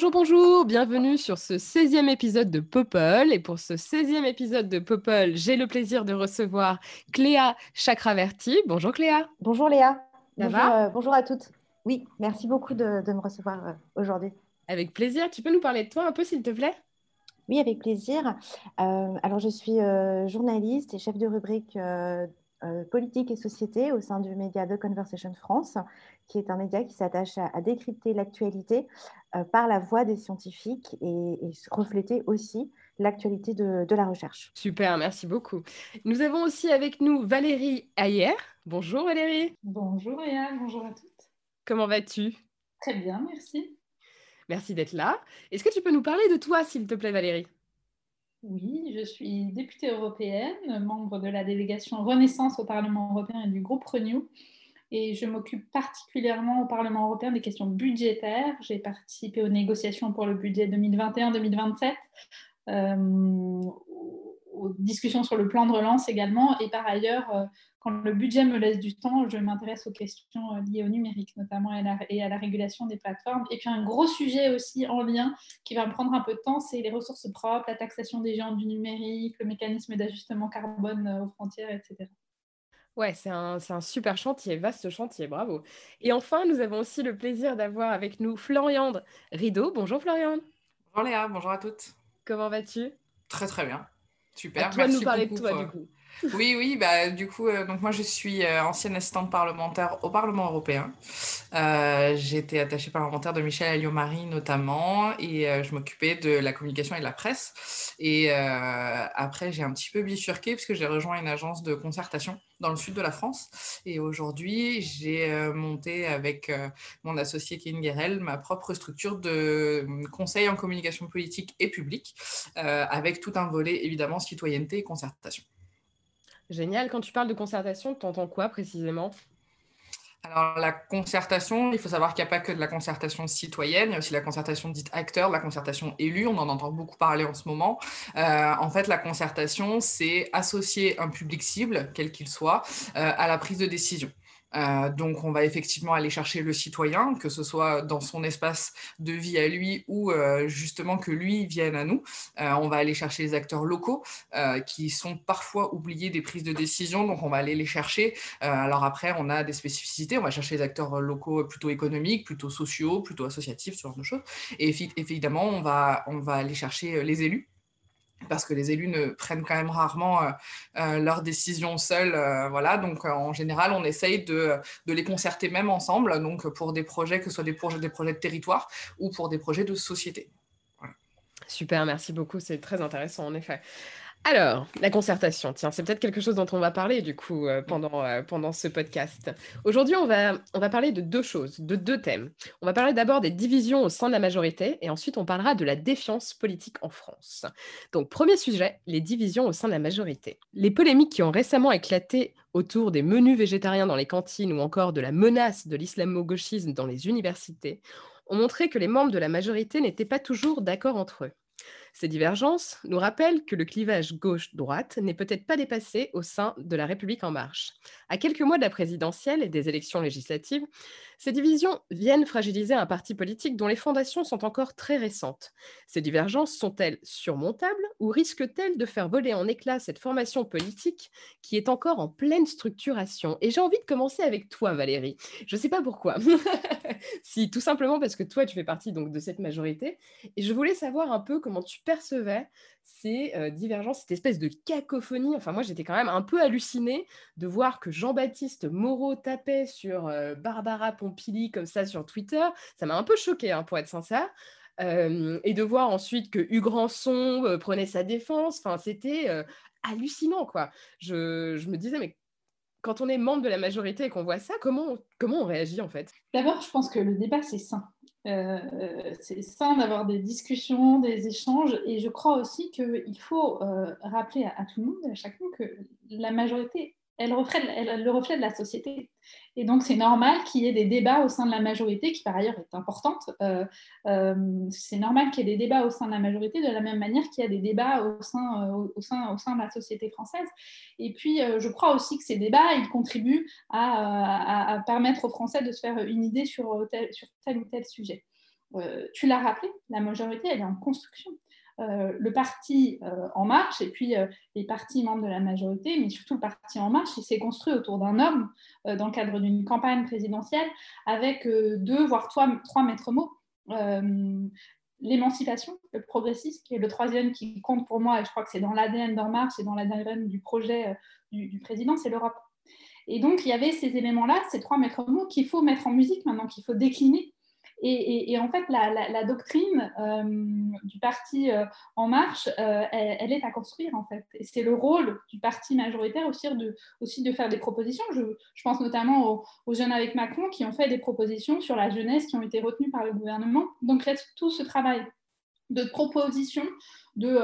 Bonjour, bonjour, bienvenue sur ce 16e épisode de Popol. Et pour ce 16e épisode de Popol, j'ai le plaisir de recevoir Cléa Chakraverti. Bonjour Cléa. Bonjour Léa. Ça bonjour, va? euh, bonjour à toutes. Oui, merci beaucoup de, de me recevoir euh, aujourd'hui. Avec plaisir, tu peux nous parler de toi un peu s'il te plaît? Oui, avec plaisir. Euh, alors, je suis journaliste et chef de rubrique politique et société au sein du média The Conversation France, qui est un média qui s'attache à, à décrypter l'actualité par la voix des scientifiques et, et refléter aussi l'actualité de, de la recherche. Super, merci beaucoup. Nous avons aussi avec nous Valérie Ayer. Bonjour Valérie, Bonjour Léa, bonjour à toutes. comment vas-tu? Très bien, merci. Merci d'être là. Est-ce que tu peux nous parler de toi s'il te plaît Valérie? Oui, je suis députée européenne, membre de la délégation Renaissance au Parlement européen et du groupe Renew. Et je m'occupe particulièrement au Parlement européen des questions budgétaires. J'ai participé aux négociations pour le budget 2021-2027, euh, aux discussions sur le plan de relance également. Et par ailleurs, euh, quand le budget me laisse du temps, je m'intéresse aux questions euh, liées au numérique, notamment et à, la, à la régulation des plateformes. Et puis un gros sujet aussi en lien qui va me prendre un peu de temps, c'est les ressources propres, la taxation des géants du numérique, le mécanisme d'ajustement carbone aux frontières, etc. Ouais, c'est un, c'est un super chantier, vaste chantier, bravo. Et enfin, nous avons aussi le plaisir d'avoir avec nous Floriande Rideau. Bonjour Floriande, Bonjour Léa, bonjour à toutes. comment vas-tu? Très très bien. À Super. toi de nous parler de toi du coup. Oui, oui, bah, du coup, euh, donc moi je suis euh, ancienne assistante parlementaire au Parlement européen. Euh, été attachée parlementaire de Michel Alliot-Marie notamment et je m'occupais de la communication et de la presse. Et après, j'ai un petit peu bifurqué puisque j'ai rejoint une agence de concertation dans le sud de la France. Et aujourd'hui, j'ai monté avec mon associé Kevin Guérel ma propre structure de conseil en communication politique et publique avec tout un volet évidemment citoyenneté et concertation. Génial, quand tu parles de concertation, tu entends quoi précisément? Alors, la concertation, il faut savoir qu'il n'y a pas que de la concertation citoyenne, il y a aussi la concertation dite acteur, la concertation élue, on en entend beaucoup parler en ce moment. Euh, en fait, la concertation, c'est associer un public cible, quel qu'il soit, euh, à la prise de décision. Euh, donc, on va effectivement aller chercher le citoyen, que ce soit dans son espace de vie à lui ou euh, justement que lui vienne à nous. Euh, on va aller chercher les acteurs locaux qui sont parfois oubliés des prises de décision, donc on va aller les chercher alors après, on a des spécificités. On va chercher les acteurs locaux plutôt économiques, plutôt sociaux, plutôt associatifs, ce genre de choses. Et évidemment, on va, on va aller chercher les élus. Parce que les élus ne prennent quand même rarement euh, euh, leurs décisions seuls. euh, voilà. Donc, en général, on essaye de, les concerter même ensemble, donc pour des projets, que ce soit des projets de territoire ou pour des projets de société. Super, merci beaucoup, c'est très intéressant en effet. Alors, la concertation, tiens, c'est peut-être quelque chose dont on va parler du coup euh, pendant, euh, pendant ce podcast. Aujourd'hui, on va, on va parler de deux choses, de deux thèmes. On va parler d'abord des divisions au sein de la majorité et ensuite on parlera de la défiance politique en France. Donc, premier sujet, les divisions au sein de la majorité. Les polémiques qui ont récemment éclaté autour des menus végétariens dans les cantines ou encore de la menace de l'islamo-gauchisme dans les universités ont montré que les membres de la majorité n'étaient pas toujours d'accord entre eux. Ces divergences nous rappellent que le clivage gauche-droite n'est peut-être pas dépassé au sein de la République en marche. À quelques mois de la présidentielle et des élections législatives, ces divisions viennent fragiliser un parti politique dont les fondations sont encore très récentes. Ces divergences sont-elles surmontables ou risquent-elles de faire voler en éclats cette formation politique qui est encore en pleine structuration? Et j'ai envie de commencer avec toi, Valérie. Je ne sais pas pourquoi. si, tout simplement parce que toi, tu fais partie donc de cette majorité. Et je voulais savoir un peu comment tu percevais ces euh, divergences, cette espèce de cacophonie. Enfin, moi, j'étais quand même un peu hallucinée de voir que Jean-Baptiste Moreau tapait sur euh, Barbara Pompili comme ça sur Twitter. Ça m'a un peu choqué, hein, pour être sincère. Euh, et de voir ensuite que Hugues Rançon euh, prenait sa défense. Enfin, c'était hallucinant, quoi. Je, je me disais, mais quand on est membre de la majorité et qu'on voit ça, comment, comment on réagit en fait? D'abord, je pense que le débat, c'est sain. Euh, c'est sain d'avoir des discussions, des échanges, et je crois aussi qu'il faut euh, rappeler à, à, tout le monde, à chacun, que la majorité elle reflète, le reflet de la société. Et donc, c'est normal qu'il y ait des débats au sein de la majorité, qui par ailleurs est importante. Euh, euh, c'est normal qu'il y ait des débats au sein de la majorité, de la même manière qu'il y a des débats au sein, euh, au, sein, au sein de la société française. Et puis, je crois aussi que ces débats, ils contribuent à, permettre aux Français de se faire une idée sur tel ou tel sujet. tu l'as rappelé, la majorité, elle est en construction. Euh, le parti euh, En Marche et puis euh, les partis membres de la majorité, mais surtout le parti En Marche, il s'est construit autour d'un homme dans le cadre d'une campagne présidentielle avec deux, voire trois, maîtres mots. L'émancipation, le progressisme, qui est le troisième qui compte pour moi, et je crois que c'est dans l'ADN d'En Marche et dans l'ADN du projet du, du président, c'est l'Europe. Et donc, il y avait ces éléments-là, ces trois maîtres mots qu'il faut mettre en musique maintenant, qu'il faut décliner et, en fait, la, doctrine euh, du parti euh, En Marche, euh, elle, est à construire, en fait. C'est le rôle du parti majoritaire aussi de, faire des propositions. Je, pense notamment aux, jeunes avec Macron qui ont fait des propositions sur la jeunesse qui ont été retenues par le gouvernement. Donc, tout ce travail de proposition, de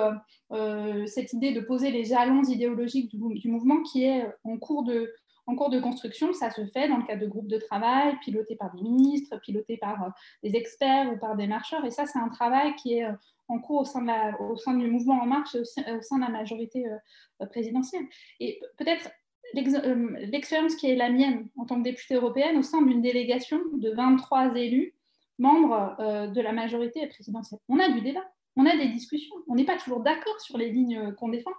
cette idée de poser les jalons idéologiques du mouvement qui est en cours de, en cours de construction, ça se fait dans le cadre de groupes de travail, pilotés par des ministres, pilotés par euh, des experts ou par des marcheurs. Et ça, c'est un travail qui est euh, en cours au sein, du mouvement En Marche et au, sein de la majorité euh, présidentielle. Et peut-être l'expérience qui est la mienne en tant que députée européenne au sein d'une délégation de 23 élus membres de la majorité présidentielle. On a du débat on a des discussions. On n'est pas toujours d'accord sur les lignes qu'on défend,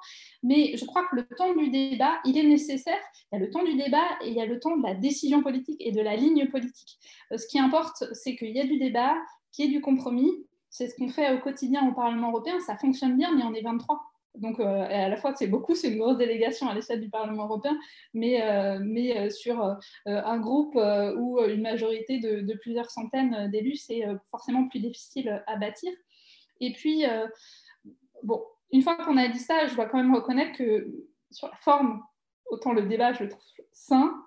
mais je crois que le temps du débat, il est nécessaire. Il y a le temps du débat et il y a le temps de la décision politique et de la ligne politique. Euh, ce qui importe, c'est qu'il y a du débat, qu'il y ait du compromis. C'est ce qu'on fait au quotidien au Parlement européen. Ça fonctionne bien, mais on est 23. Donc, euh, à la fois, c'est beaucoup, c'est une grosse délégation à l'échelle du Parlement européen, mais, euh, sur un groupe ou une majorité de plusieurs centaines d'élus, c'est forcément plus difficile à bâtir. Et puis, euh, bon, une fois qu'on a dit ça, je dois quand même reconnaître que sur la forme, autant le débat, je le trouve sain,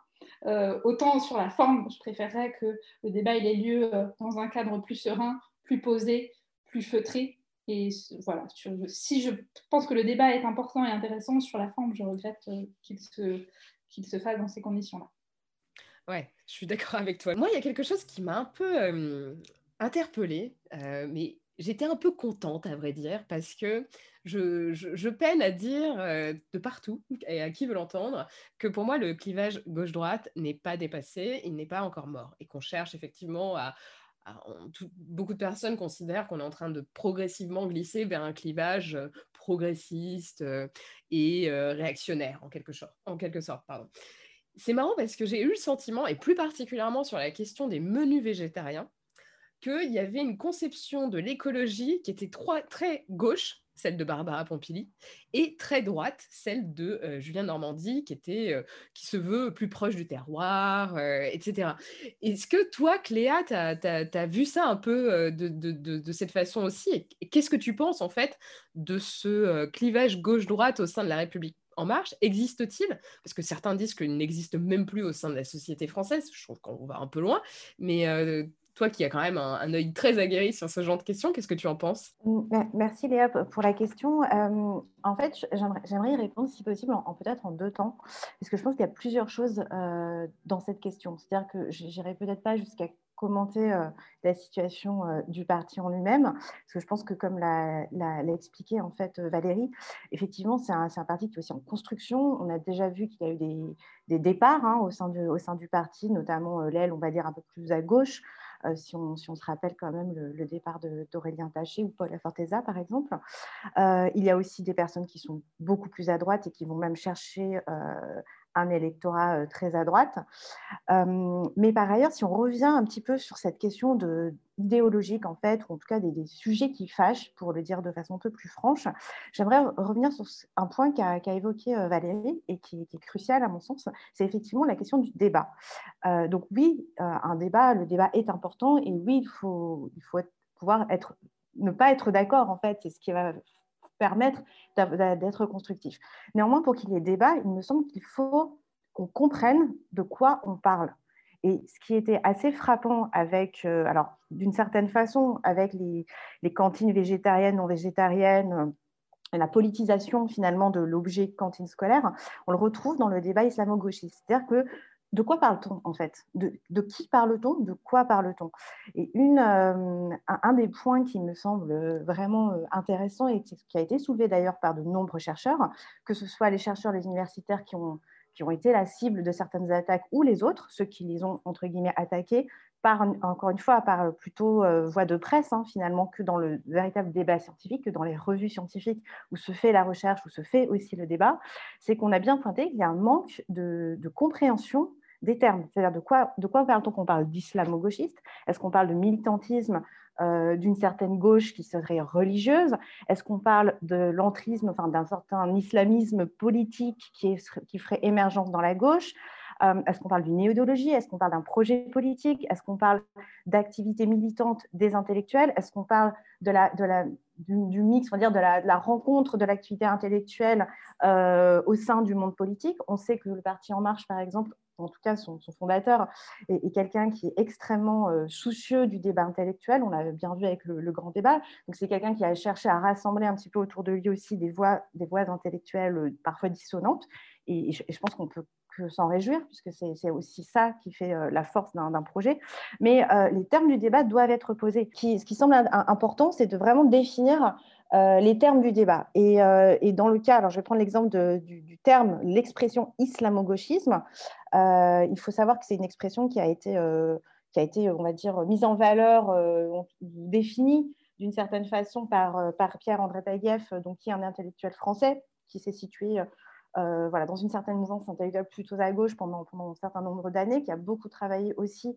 euh, autant sur la forme, je préférerais que le débat ait lieu euh, dans un cadre plus serein, plus posé, plus feutré. Et voilà, si je pense que le débat est important et intéressant sur la forme, je regrette qu'il se, qu'il se fasse dans ces conditions-là. Ouais, je suis d'accord avec toi. Moi, il y a quelque chose qui m'a un peu interpellée, mais j'étais un peu contente, à vrai dire, parce que je, peine à dire euh, de partout, et à qui veut l'entendre, que pour moi, le clivage gauche-droite n'est pas dépassé, il n'est pas encore mort, et qu'on cherche effectivement à... beaucoup de personnes considèrent qu'on est en train de progressivement glisser vers un clivage euh, progressiste euh, et réactionnaire, en quelque, sorte, en quelque sorte. C'est marrant parce que j'ai eu le sentiment, et plus particulièrement sur la question des menus végétariens, qu'il y avait une conception de l'écologie qui était très gauche, celle de Barbara Pompili, et très droite, celle de euh, Julien Normandie, qui, était, euh, qui se veut plus proche du terroir, euh, etc. Est-ce que toi, Cléa, tu as, vu ça un peu de, de, cette façon aussi? Et qu'est-ce que tu penses, en fait, de ce clivage gauche-droite au sein de la République en marche? Existe-t-il? Parce que certains disent qu'il n'existe même plus au sein de la société française. Je trouve qu'on va un peu loin. Mais toi qui as quand même un, œil très aguerri sur ce genre de questions, qu'est-ce que tu en penses? Merci Léa pour la question. Euh, en fait, j'aimerais y répondre si possible en, peut-être en deux temps, parce que je pense qu'il y a plusieurs choses euh, dans cette question. C'est-à-dire que je n'irai peut-être pas jusqu'à commenter euh, la situation du parti en lui-même, parce que je pense que comme l'a expliqué en fait Valérie, effectivement c'est un, parti qui est aussi en construction. On a déjà vu qu'il y a eu des, départs hein, au, sein du parti, notamment l'aile, on va dire un peu plus à gauche, si, on, si, on, se rappelle quand même le, départ d'Aurélien Taché ou Paul Laforteza, par exemple. Euh, il y a aussi des personnes qui sont beaucoup plus à droite et qui vont même chercher euh, un électorat très à droite. mais par ailleurs, si on revient un petit peu sur cette question de, idéologique, en fait, ou en tout cas des, sujets qui fâchent, pour le dire de façon un peu plus franche, j'aimerais revenir sur un point qu'a évoqué Valérie et qui, est crucial à mon sens, c'est effectivement la question du débat. donc oui, un débat, le débat est important et oui, il faut, il faut pouvoir être, ne pas être d'accord, en fait, c'est ce qui va permettre d'être constructif. Néanmoins, pour qu'il y ait débat, il me semble qu'il faut qu'on comprenne de quoi on parle. Et ce qui était assez frappant avec, euh, alors d'une certaine façon, avec les, les, cantines végétariennes, non végétariennes, et la politisation finalement de l'objet cantine scolaire, on le retrouve dans le débat islamo-gauchiste. C'est-à-dire que de quoi parle-t-on en fait? De, qui parle-t-on? De quoi parle-t-on? Et euh, un, des points qui me semble vraiment euh, intéressant et qui, a été soulevé d'ailleurs par de nombreux chercheurs, que ce soit les chercheurs, les universitaires qui ont qui ont été la cible de certaines attaques ou les autres, ceux qui les ont entre guillemets attaqués, par, encore une fois, par plutôt euh, voie de presse, hein, finalement, que dans le véritable débat scientifique, que dans les revues scientifiques où se fait la recherche, où se fait aussi le débat, c'est qu'on a bien pointé qu'il y a un manque de compréhension des termes. C'est-à-dire de quoi, parle-t-on qu'on parle d'islamo-gauchiste? Est-ce qu'on parle de militantisme euh, d'une certaine gauche qui serait religieuse? Est-ce qu'on parle de l'entrisme, enfin d'un certain islamisme politique qui ferait émergence dans la gauche? Euh, Est-ce qu'on parle d'une idéologie? Est-ce qu'on parle d'un projet politique? Est-ce qu'on parle d'activité militante des intellectuels? Est-ce qu'on parle du, mix, on va dire, de la, rencontre de l'activité intellectuelle euh, au sein du monde politique? On sait que le Parti En Marche, par exemple, en tout cas son, fondateur, est, quelqu'un qui est extrêmement euh, soucieux du débat intellectuel. On l'a bien vu avec le, grand débat. Donc c'est quelqu'un qui a cherché à rassembler un petit peu autour de lui aussi des voix, des voix intellectuelles parfois dissonantes. Et, je, pense qu'on peut que s'en réjouir, puisque c'est aussi ça qui fait euh, la force d'un projet. Mais les termes du débat doivent être posés. ce qui semble important, c'est de vraiment définir euh, les termes du débat. Euh, et, dans le cas, alors je vais prendre l'exemple du, terme, l'expression islamo-gauchisme. Euh, il faut savoir que c'est une expression qui a été, qui a été, on va dire, mise en valeur, définie d'une certaine façon par, par Pierre-André Taguieff, donc, qui est un intellectuel français qui s'est situé voilà, dans une certaine mouvance intellectuelle plutôt à gauche pendant, un certain nombre d'années, qui a beaucoup travaillé aussi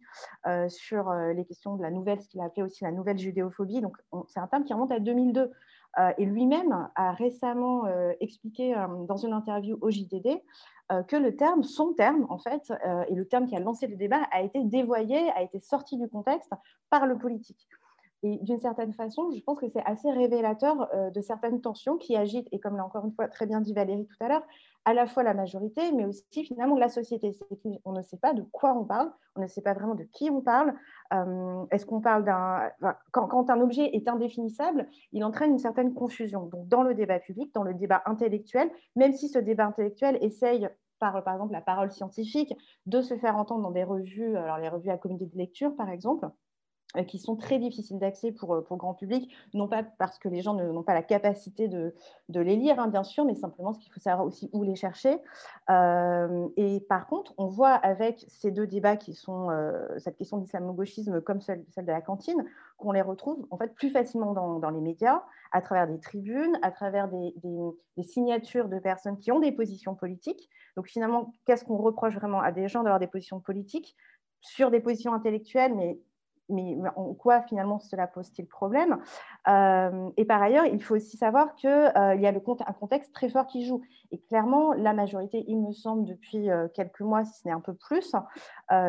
sur les questions de la nouvelle, ce qu'il a appelé aussi la nouvelle judéophobie. Donc, c'est un terme qui remonte à 2002. Euh, et lui-même a récemment euh, expliqué euh, dans une interview au JDD que le terme, son terme en fait, et le terme qui a lancé le débat, a été dévoyé, a été sorti du contexte par le politique. Et d'une certaine façon, je pense que c'est assez révélateur de certaines tensions qui agitent, et comme l'a encore une fois très bien dit Valérie tout à l'heure, à la fois la majorité, mais aussi finalement la société. On ne sait pas de quoi on parle, on ne sait pas vraiment de qui on parle. Euh, est-ce qu'on parle d'un... quand, un objet est indéfinissable, il entraîne une certaine confusion. Donc dans le débat public, dans le débat intellectuel, même si ce débat intellectuel essaye par, par exemple la parole scientifique, de se faire entendre dans des revues, alors les revues à comité de lecture par exemple, euh, qui sont très difficiles d'accès pour, euh, pour, grand public, non pas parce que les gens n'ont pas la capacité de, de les lire, hein, bien sûr, mais simplement parce qu'il faut savoir aussi où les chercher. Euh, et par contre, on voit avec ces deux débats qui sont cette question d'islamo-gauchisme comme celle, celle, de la cantine, qu'on les retrouve en fait plus facilement dans, dans, les médias, à travers des tribunes, à travers des, des, des, signatures de personnes qui ont des positions politiques. Donc finalement, qu'est-ce qu'on reproche vraiment à des gens d'avoir des positions politiques sur des positions intellectuelles, mais mais en quoi finalement cela pose-t-il problème? Euh, Et par ailleurs, il faut aussi savoir qu'il euh, y a un contexte très fort qui joue. Et clairement, la majorité, il me semble, depuis euh, quelques mois, si ce n'est un peu plus,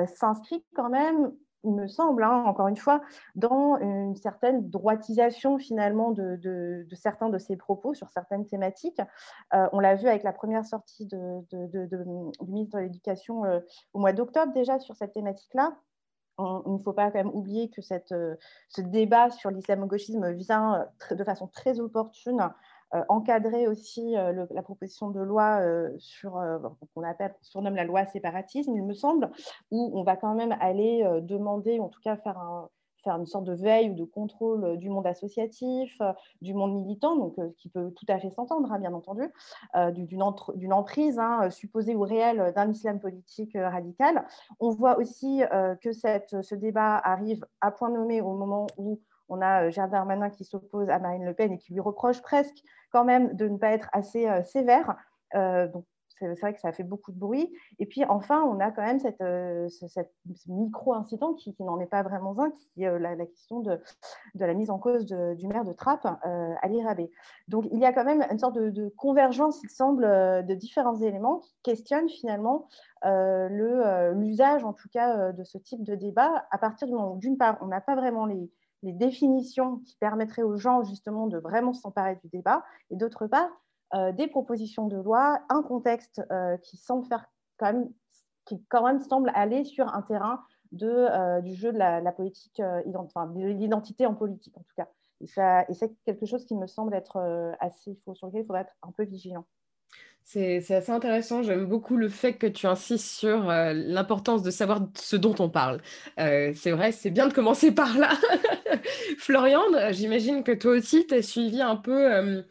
s'inscrit quand même, il me semble, hein, encore une fois, dans une certaine droitisation finalement de, certains de ses propos sur certaines thématiques. on l'a vu avec la première sortie du ministre de l'Éducation au mois d'octobre déjà sur cette thématique-là il ne faut pas quand même oublier que euh, ce débat sur l'islamo-gauchisme vient euh, de façon très opportune euh, encadrer aussi la proposition de loi sur qu'on appelle surnomme la loi séparatisme, il me semble, où on va quand même aller demander, en tout cas faire un, faire une sorte de veille ou de contrôle euh, du monde associatif, euh, du monde militant, donc euh, qui peut tout à fait s'entendre, hein, bien entendu, d'une emprise hein, supposée ou réelle d'un islam politique radical. On voit aussi que ce débat arrive à point nommé au moment où on a Gérard Darmanin qui s'oppose à Marine Le Pen et qui lui reproche presque quand même de ne pas être assez sévère. donc c'est vrai que ça a fait beaucoup de bruit. Et puis enfin, on a quand même cette, euh, micro-incident qui, n'en est pas vraiment un, qui est euh, la, question de, la mise en cause du maire de Trappes, euh, Ali Rabé. Donc il y a quand même une sorte de, convergence, il semble, de différents éléments qui questionnent finalement l'usage, en tout cas, de ce type de débat, à partir du moment où, d'une part, on n'a pas vraiment les, les définitions qui permettraient aux gens justement de vraiment s'emparer du débat, et d'autre part, euh, des propositions de loi, un contexte euh, qui semble faire quand même, qui quand même semble aller sur un terrain de, du jeu de la, politique, enfin, de l'identité en politique en tout cas. Et, ça, c'est quelque chose qui me semble être assez, sur lequel il faudrait être un peu vigilant. C'est assez intéressant. J'aime beaucoup le fait que tu insistes sur euh, l'importance de savoir ce dont on parle. Euh, c'est vrai, c'est bien de commencer par là. Florian, j'imagine que toi aussi, tu as suivi un peu euh,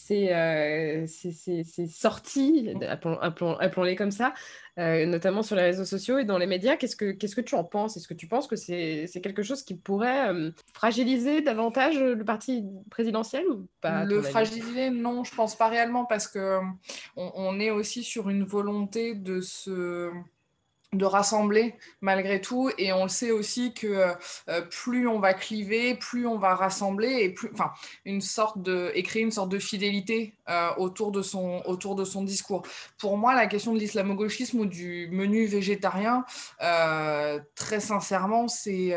ces, sorties, appelons-les comme ça, euh, notamment sur les réseaux sociaux et dans les médias. Qu'est-ce que, qu'est-ce que tu en penses? Est-ce que tu penses que c'est, quelque chose qui pourrait euh, fragiliser davantage le parti présidentiel ou pas Le fragiliser, non, je pense pas réellement parce que on, on est aussi sur une volonté de se de rassembler malgré tout. Et on le sait aussi que euh, plus on va cliver plus on va rassembler et plus enfin une sorte de créer une sorte de fidélité euh, autour de son autour de son discours. Pour moi la question de l'islamo-gauchisme ou du menu végétarien euh, très sincèrement c'est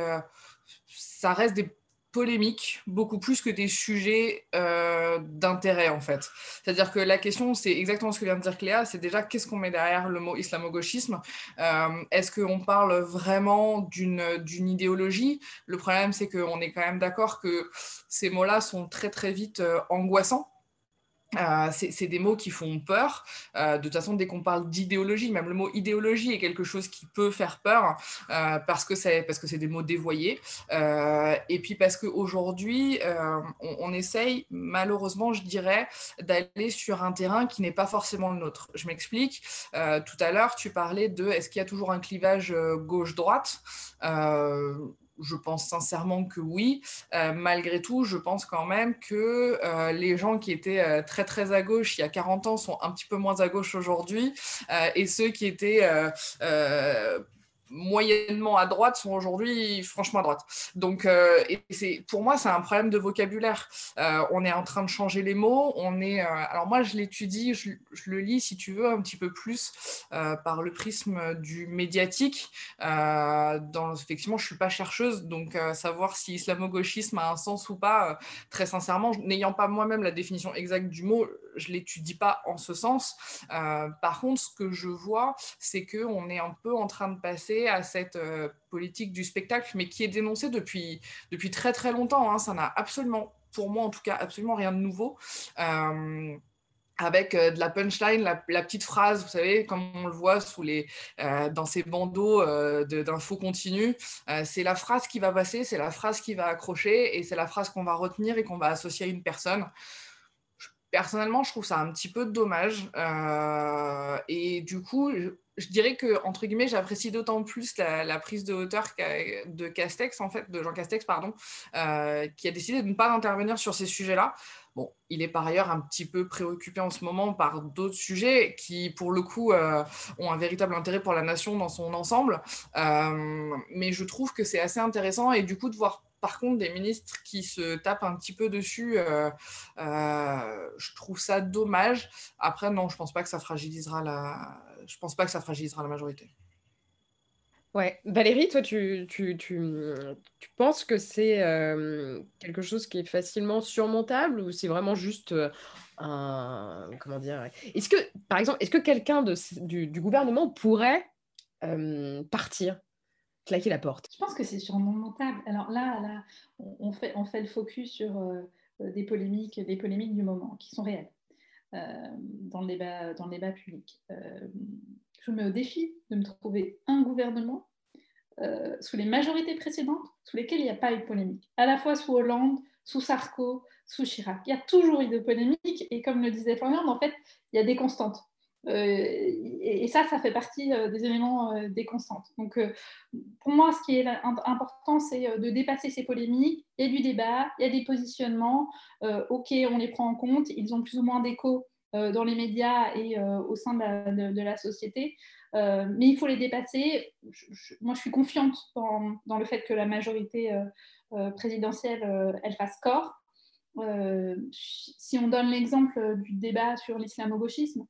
ça reste des polémiques, beaucoup plus que des sujets euh, d'intérêt en fait. C'est-à-dire que la question, c'est exactement ce que vient de dire Cléa, c'est déjà qu'est-ce qu'on met derrière le mot islamo-gauchisme? Euh, Est-ce qu'on parle vraiment d'une idéologie? Le problème, c'est qu'on est quand même d'accord que ces mots-là sont très très vite euh, angoissants euh, c'est des mots qui font peur. Euh, de toute façon, dès qu'on parle d'idéologie, même le mot idéologie est quelque chose qui peut faire peur euh, parce que c'est des mots dévoyés. et puis parce qu'aujourd'hui, on essaye, malheureusement, je dirais, d'aller sur un terrain qui n'est pas forcément le nôtre. Je m'explique. tout à l'heure, tu parlais de est-ce qu'il y a toujours un clivage gauche-droite? Je pense sincèrement que oui. Euh, malgré tout, je pense quand même que euh, les gens qui étaient euh, très très à gauche il y a 40 ans sont un petit peu moins à gauche aujourd'hui. et ceux qui étaient moyennement à droite sont aujourd'hui franchement à droite. Donc, euh, c'est pour moi, c'est un problème de vocabulaire. Euh, on est en train de changer les mots. On est, euh, alors moi, je l'étudie, je, le lis, si tu veux, un petit peu plus par le prisme du médiatique. dans, effectivement, je suis pas chercheuse, donc savoir si islamo-gauchisme a un sens ou pas, très sincèrement, n'ayant pas moi-même la définition exacte du mot, je l'étudie pas en ce sens. par contre, ce que je vois, c'est que on est un peu en train de passer à cette euh, politique du spectacle, mais qui est dénoncée depuis, depuis très très longtemps. Hein. Ça n'a absolument, pour moi en tout cas, absolument rien de nouveau. Euh, avec euh, de la punchline, la, petite phrase, vous savez, comme on le voit sous les, dans ces bandeaux d'infos continues, c'est la phrase qui va passer, c'est la phrase qui va accrocher et c'est la phrase qu'on va retenir et qu'on va associer à une personne personnellement, je trouve ça un petit peu dommage. et du coup, je dirais que entre guillemets, j'apprécie d'autant plus la, prise de hauteur de Castex, en fait, de Jean Castex, pardon, euh, qui a décidé de ne pas intervenir sur ces sujets-là. Bon, il est par ailleurs un petit peu préoccupé en ce moment par d'autres sujets qui, pour le coup, euh, ont un véritable intérêt pour la nation dans son ensemble. Euh, mais je trouve que c'est assez intéressant et du coup de voir par contre, des ministres qui se tapent un petit peu dessus, je trouve ça dommage. Après, non, je pense pas que ça fragilisera la, je pense pas que ça fragilisera la majorité. Ouais. Valérie, toi, tu, tu, tu, tu penses que c'est euh, quelque chose qui est facilement surmontable ou c'est vraiment juste euh, un. Comment dire Est-ce que, par exemple, est-ce que quelqu'un du, du, gouvernement pourrait euh, partir, claquer la porte Je pense que c'est surmontable. Alors là, là on, fait, on fait le focus sur des, polémiques, des polémiques du moment qui sont réelles. Euh, dans, le débat, dans public. Euh, je me mets au défi de me trouver un gouvernement euh, sous les majorités précédentes sous lesquelles il n'y a pas eu de polémique, à la fois sous Hollande, sous Sarko, sous Chirac. Il y a toujours eu de polémique et comme le disait Florian, en fait, il y a des constantes. Euh, et, ça, ça fait partie euh, des éléments euh, des constantes. Donc, pour moi, ce qui est important, c'est de dépasser ces polémiques. Il y a du débat, il y a des positionnements. ok, on les prend en compte. Ils ont plus ou moins d'écho dans les médias et au sein de la, société. mais il faut les dépasser. moi, je suis confiante dans, le fait que la majorité présidentielle, elle fasse corps. si on donne l'exemple du débat sur l'islamo-gauchisme,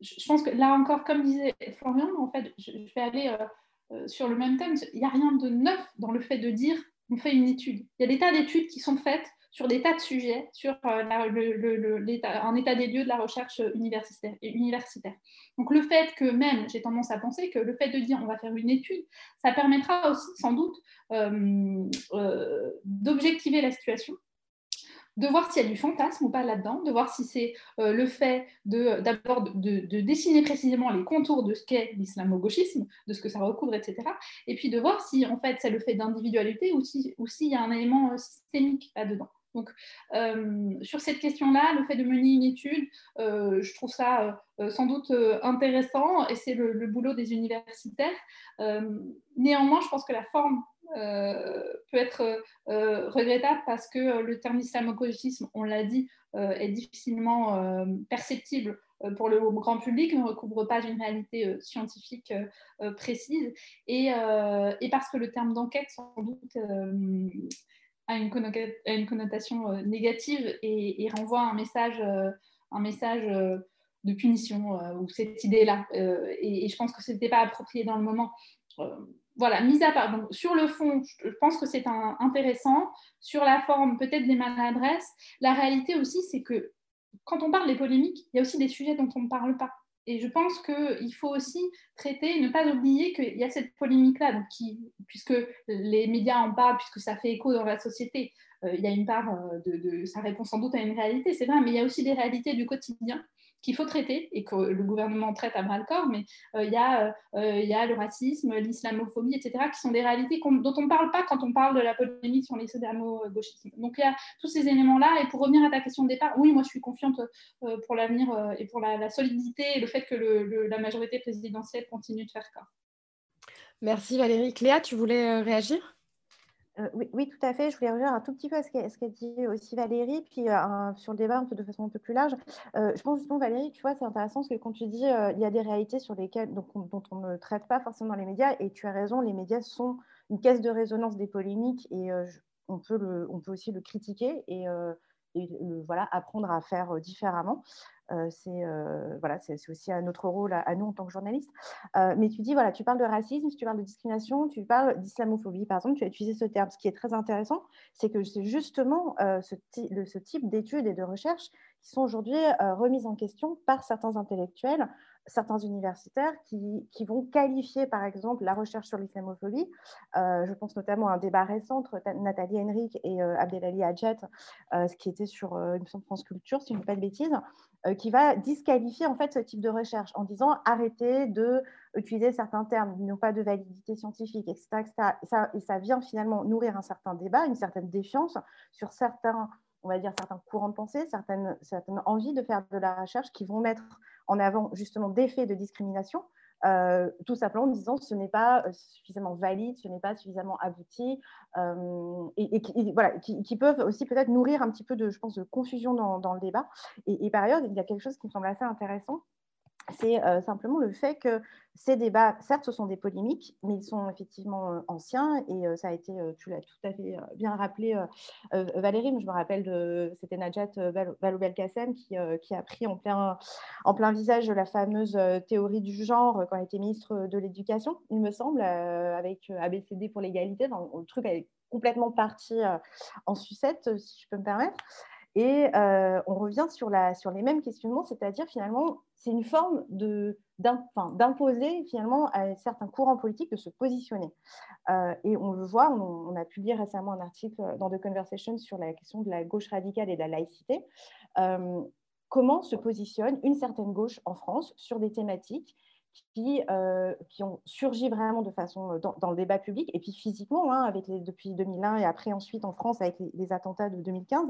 je pense que là encore, comme disait Florian, en fait, je, vais aller euh, euh, sur le même thème. Il n'y a rien de neuf dans le fait de dire on fait une étude. Il y a des tas d'études qui sont faites sur des tas de sujets, sur un état des lieux de la recherche universitaire. Donc le fait que même, j'ai tendance à penser que le fait de dire on va faire une étude, ça permettra aussi sans doute d'objectiver la situation de voir s'il y a du fantasme ou pas là-dedans, de voir si c'est euh, le fait d'abord de, de, dessiner précisément les contours de ce qu'est l'islamo-gauchisme, de ce que ça recouvre, etc. Et puis de voir si en fait c'est le fait d'individualité ou s'il si y a un élément euh, systémique là-dedans. Donc, euh, sur cette question-là, le fait de mener une étude, je trouve ça sans doute intéressant et c'est le, boulot des universitaires. néanmoins, je pense que la forme peut être euh, regrettable parce que le terme islamo-gauchisme, on l'a dit, euh, est difficilement perceptible pour le grand public, ne recouvre pas une réalité scientifique précise, et, parce que le terme d'enquête, sans doute, a une, connotation négative et, et, renvoie un message, un message de punition ou cette idée-là. Et, et, je pense que ce n'était pas approprié dans le moment voilà, mise à part. Donc, sur le fond, je pense que c'est intéressant. Sur la forme, peut-être des maladresses. La réalité aussi, c'est que quand on parle des polémiques, il y a aussi des sujets dont on ne parle pas. Et je pense qu'il faut aussi traiter, ne pas oublier qu'il y a cette polémique-là, puisque les médias en parlent, puisque ça fait écho dans la société. Euh, il y a une part euh, de, de, ça répond sans doute à une réalité, c'est vrai, mais il y a aussi des réalités du quotidien qu'il faut traiter et que le gouvernement traite à bras le corps, mais euh, il y, a, euh, y a le racisme, l'islamophobie, etc., qui sont des réalités dont on ne parle pas quand on parle de la polémique sur l'islamo-gauchisme. Donc il y a tous ces éléments-là. Et pour revenir à ta question de départ, oui, moi je suis confiante euh, pour l'avenir et pour la, solidité et le fait que la majorité présidentielle continue de faire cas. Merci Valérie. Cléa, tu voulais réagir? Euh, oui, tout à fait. Je voulais revenir un tout petit peu à ce qu'a dit aussi Valérie, puis euh, sur le débat un peu de façon un peu plus large. Euh, je pense justement, Valérie, tu vois, c'est intéressant parce que quand tu dis il y a des réalités sur lesquelles, donc, dont on ne traite pas forcément les médias, et tu as raison, les médias sont une caisse de résonance des polémiques et on, peut le, on peut aussi le critiquer et, et voilà, apprendre à faire différemment. C'est voilà, aussi un autre rôle à, nous en tant que journalistes. Mais tu dis, voilà, tu parles de racisme, tu parles de discrimination, tu parles d'islamophobie, par exemple, tu as utilisé ce terme. Ce qui est très intéressant, c'est que c'est justement ce, ce, type d'études et de recherches qui sont aujourd'hui remises en question par certains intellectuels certains universitaires qui, qui, vont qualifier, par exemple, la recherche sur l'islamophobie. Euh, je pense notamment à un débat récent entre Nathalie Henrique et euh, Abdelali Hadjet, euh, ce qui était sur, une France Culture, si je ne dis pas de bêtises, qui va disqualifier en fait ce type de recherche en disant arrêtez de utiliser certains termes qui n'ont pas de validité scientifique, etc. Et, ça, ça vient finalement nourrir un certain débat, une certaine défiance sur certains on va dire certains courants de pensée, certaines, certaines envies de faire de la recherche qui vont mettre en avant justement des faits de discrimination, euh, tout simplement en disant ce n'est pas euh, suffisamment valide, ce n'est pas suffisamment abouti, euh, et, voilà, qui, peuvent aussi peut-être nourrir un petit peu de, je pense, de confusion dans, le débat. Et, par ailleurs, il y a quelque chose qui me semble assez intéressant, c'est simplement le fait que ces débats, certes, ce sont des polémiques, mais ils sont effectivement euh, anciens et euh, ça a été, euh, tu l'as tout à fait bien rappelé, Valérie, mais je me rappelle de, c'était Najat Vallaud-Belkacem qui, qui, a pris en plein, en plein visage la fameuse théorie du genre quand elle était ministre de l'Éducation, il me semble, avec ABCD pour l'égalité. Le truc est complètement parti en sucette, si je peux me permettre. Et on revient sur, les mêmes questionnements, c'est-à-dire finalement, c'est une forme d'imposer finalement à certains courants politiques de se positionner. Euh, et on le voit, on, a publié récemment un article dans The Conversation sur la question de la gauche radicale et de la laïcité. Euh, comment se positionne une certaine gauche en France sur des thématiques qui, euh, qui ont surgi vraiment de façon euh, dans, le débat public et puis physiquement hein, avec depuis 2001 et après ensuite en France avec les, attentats de 2015.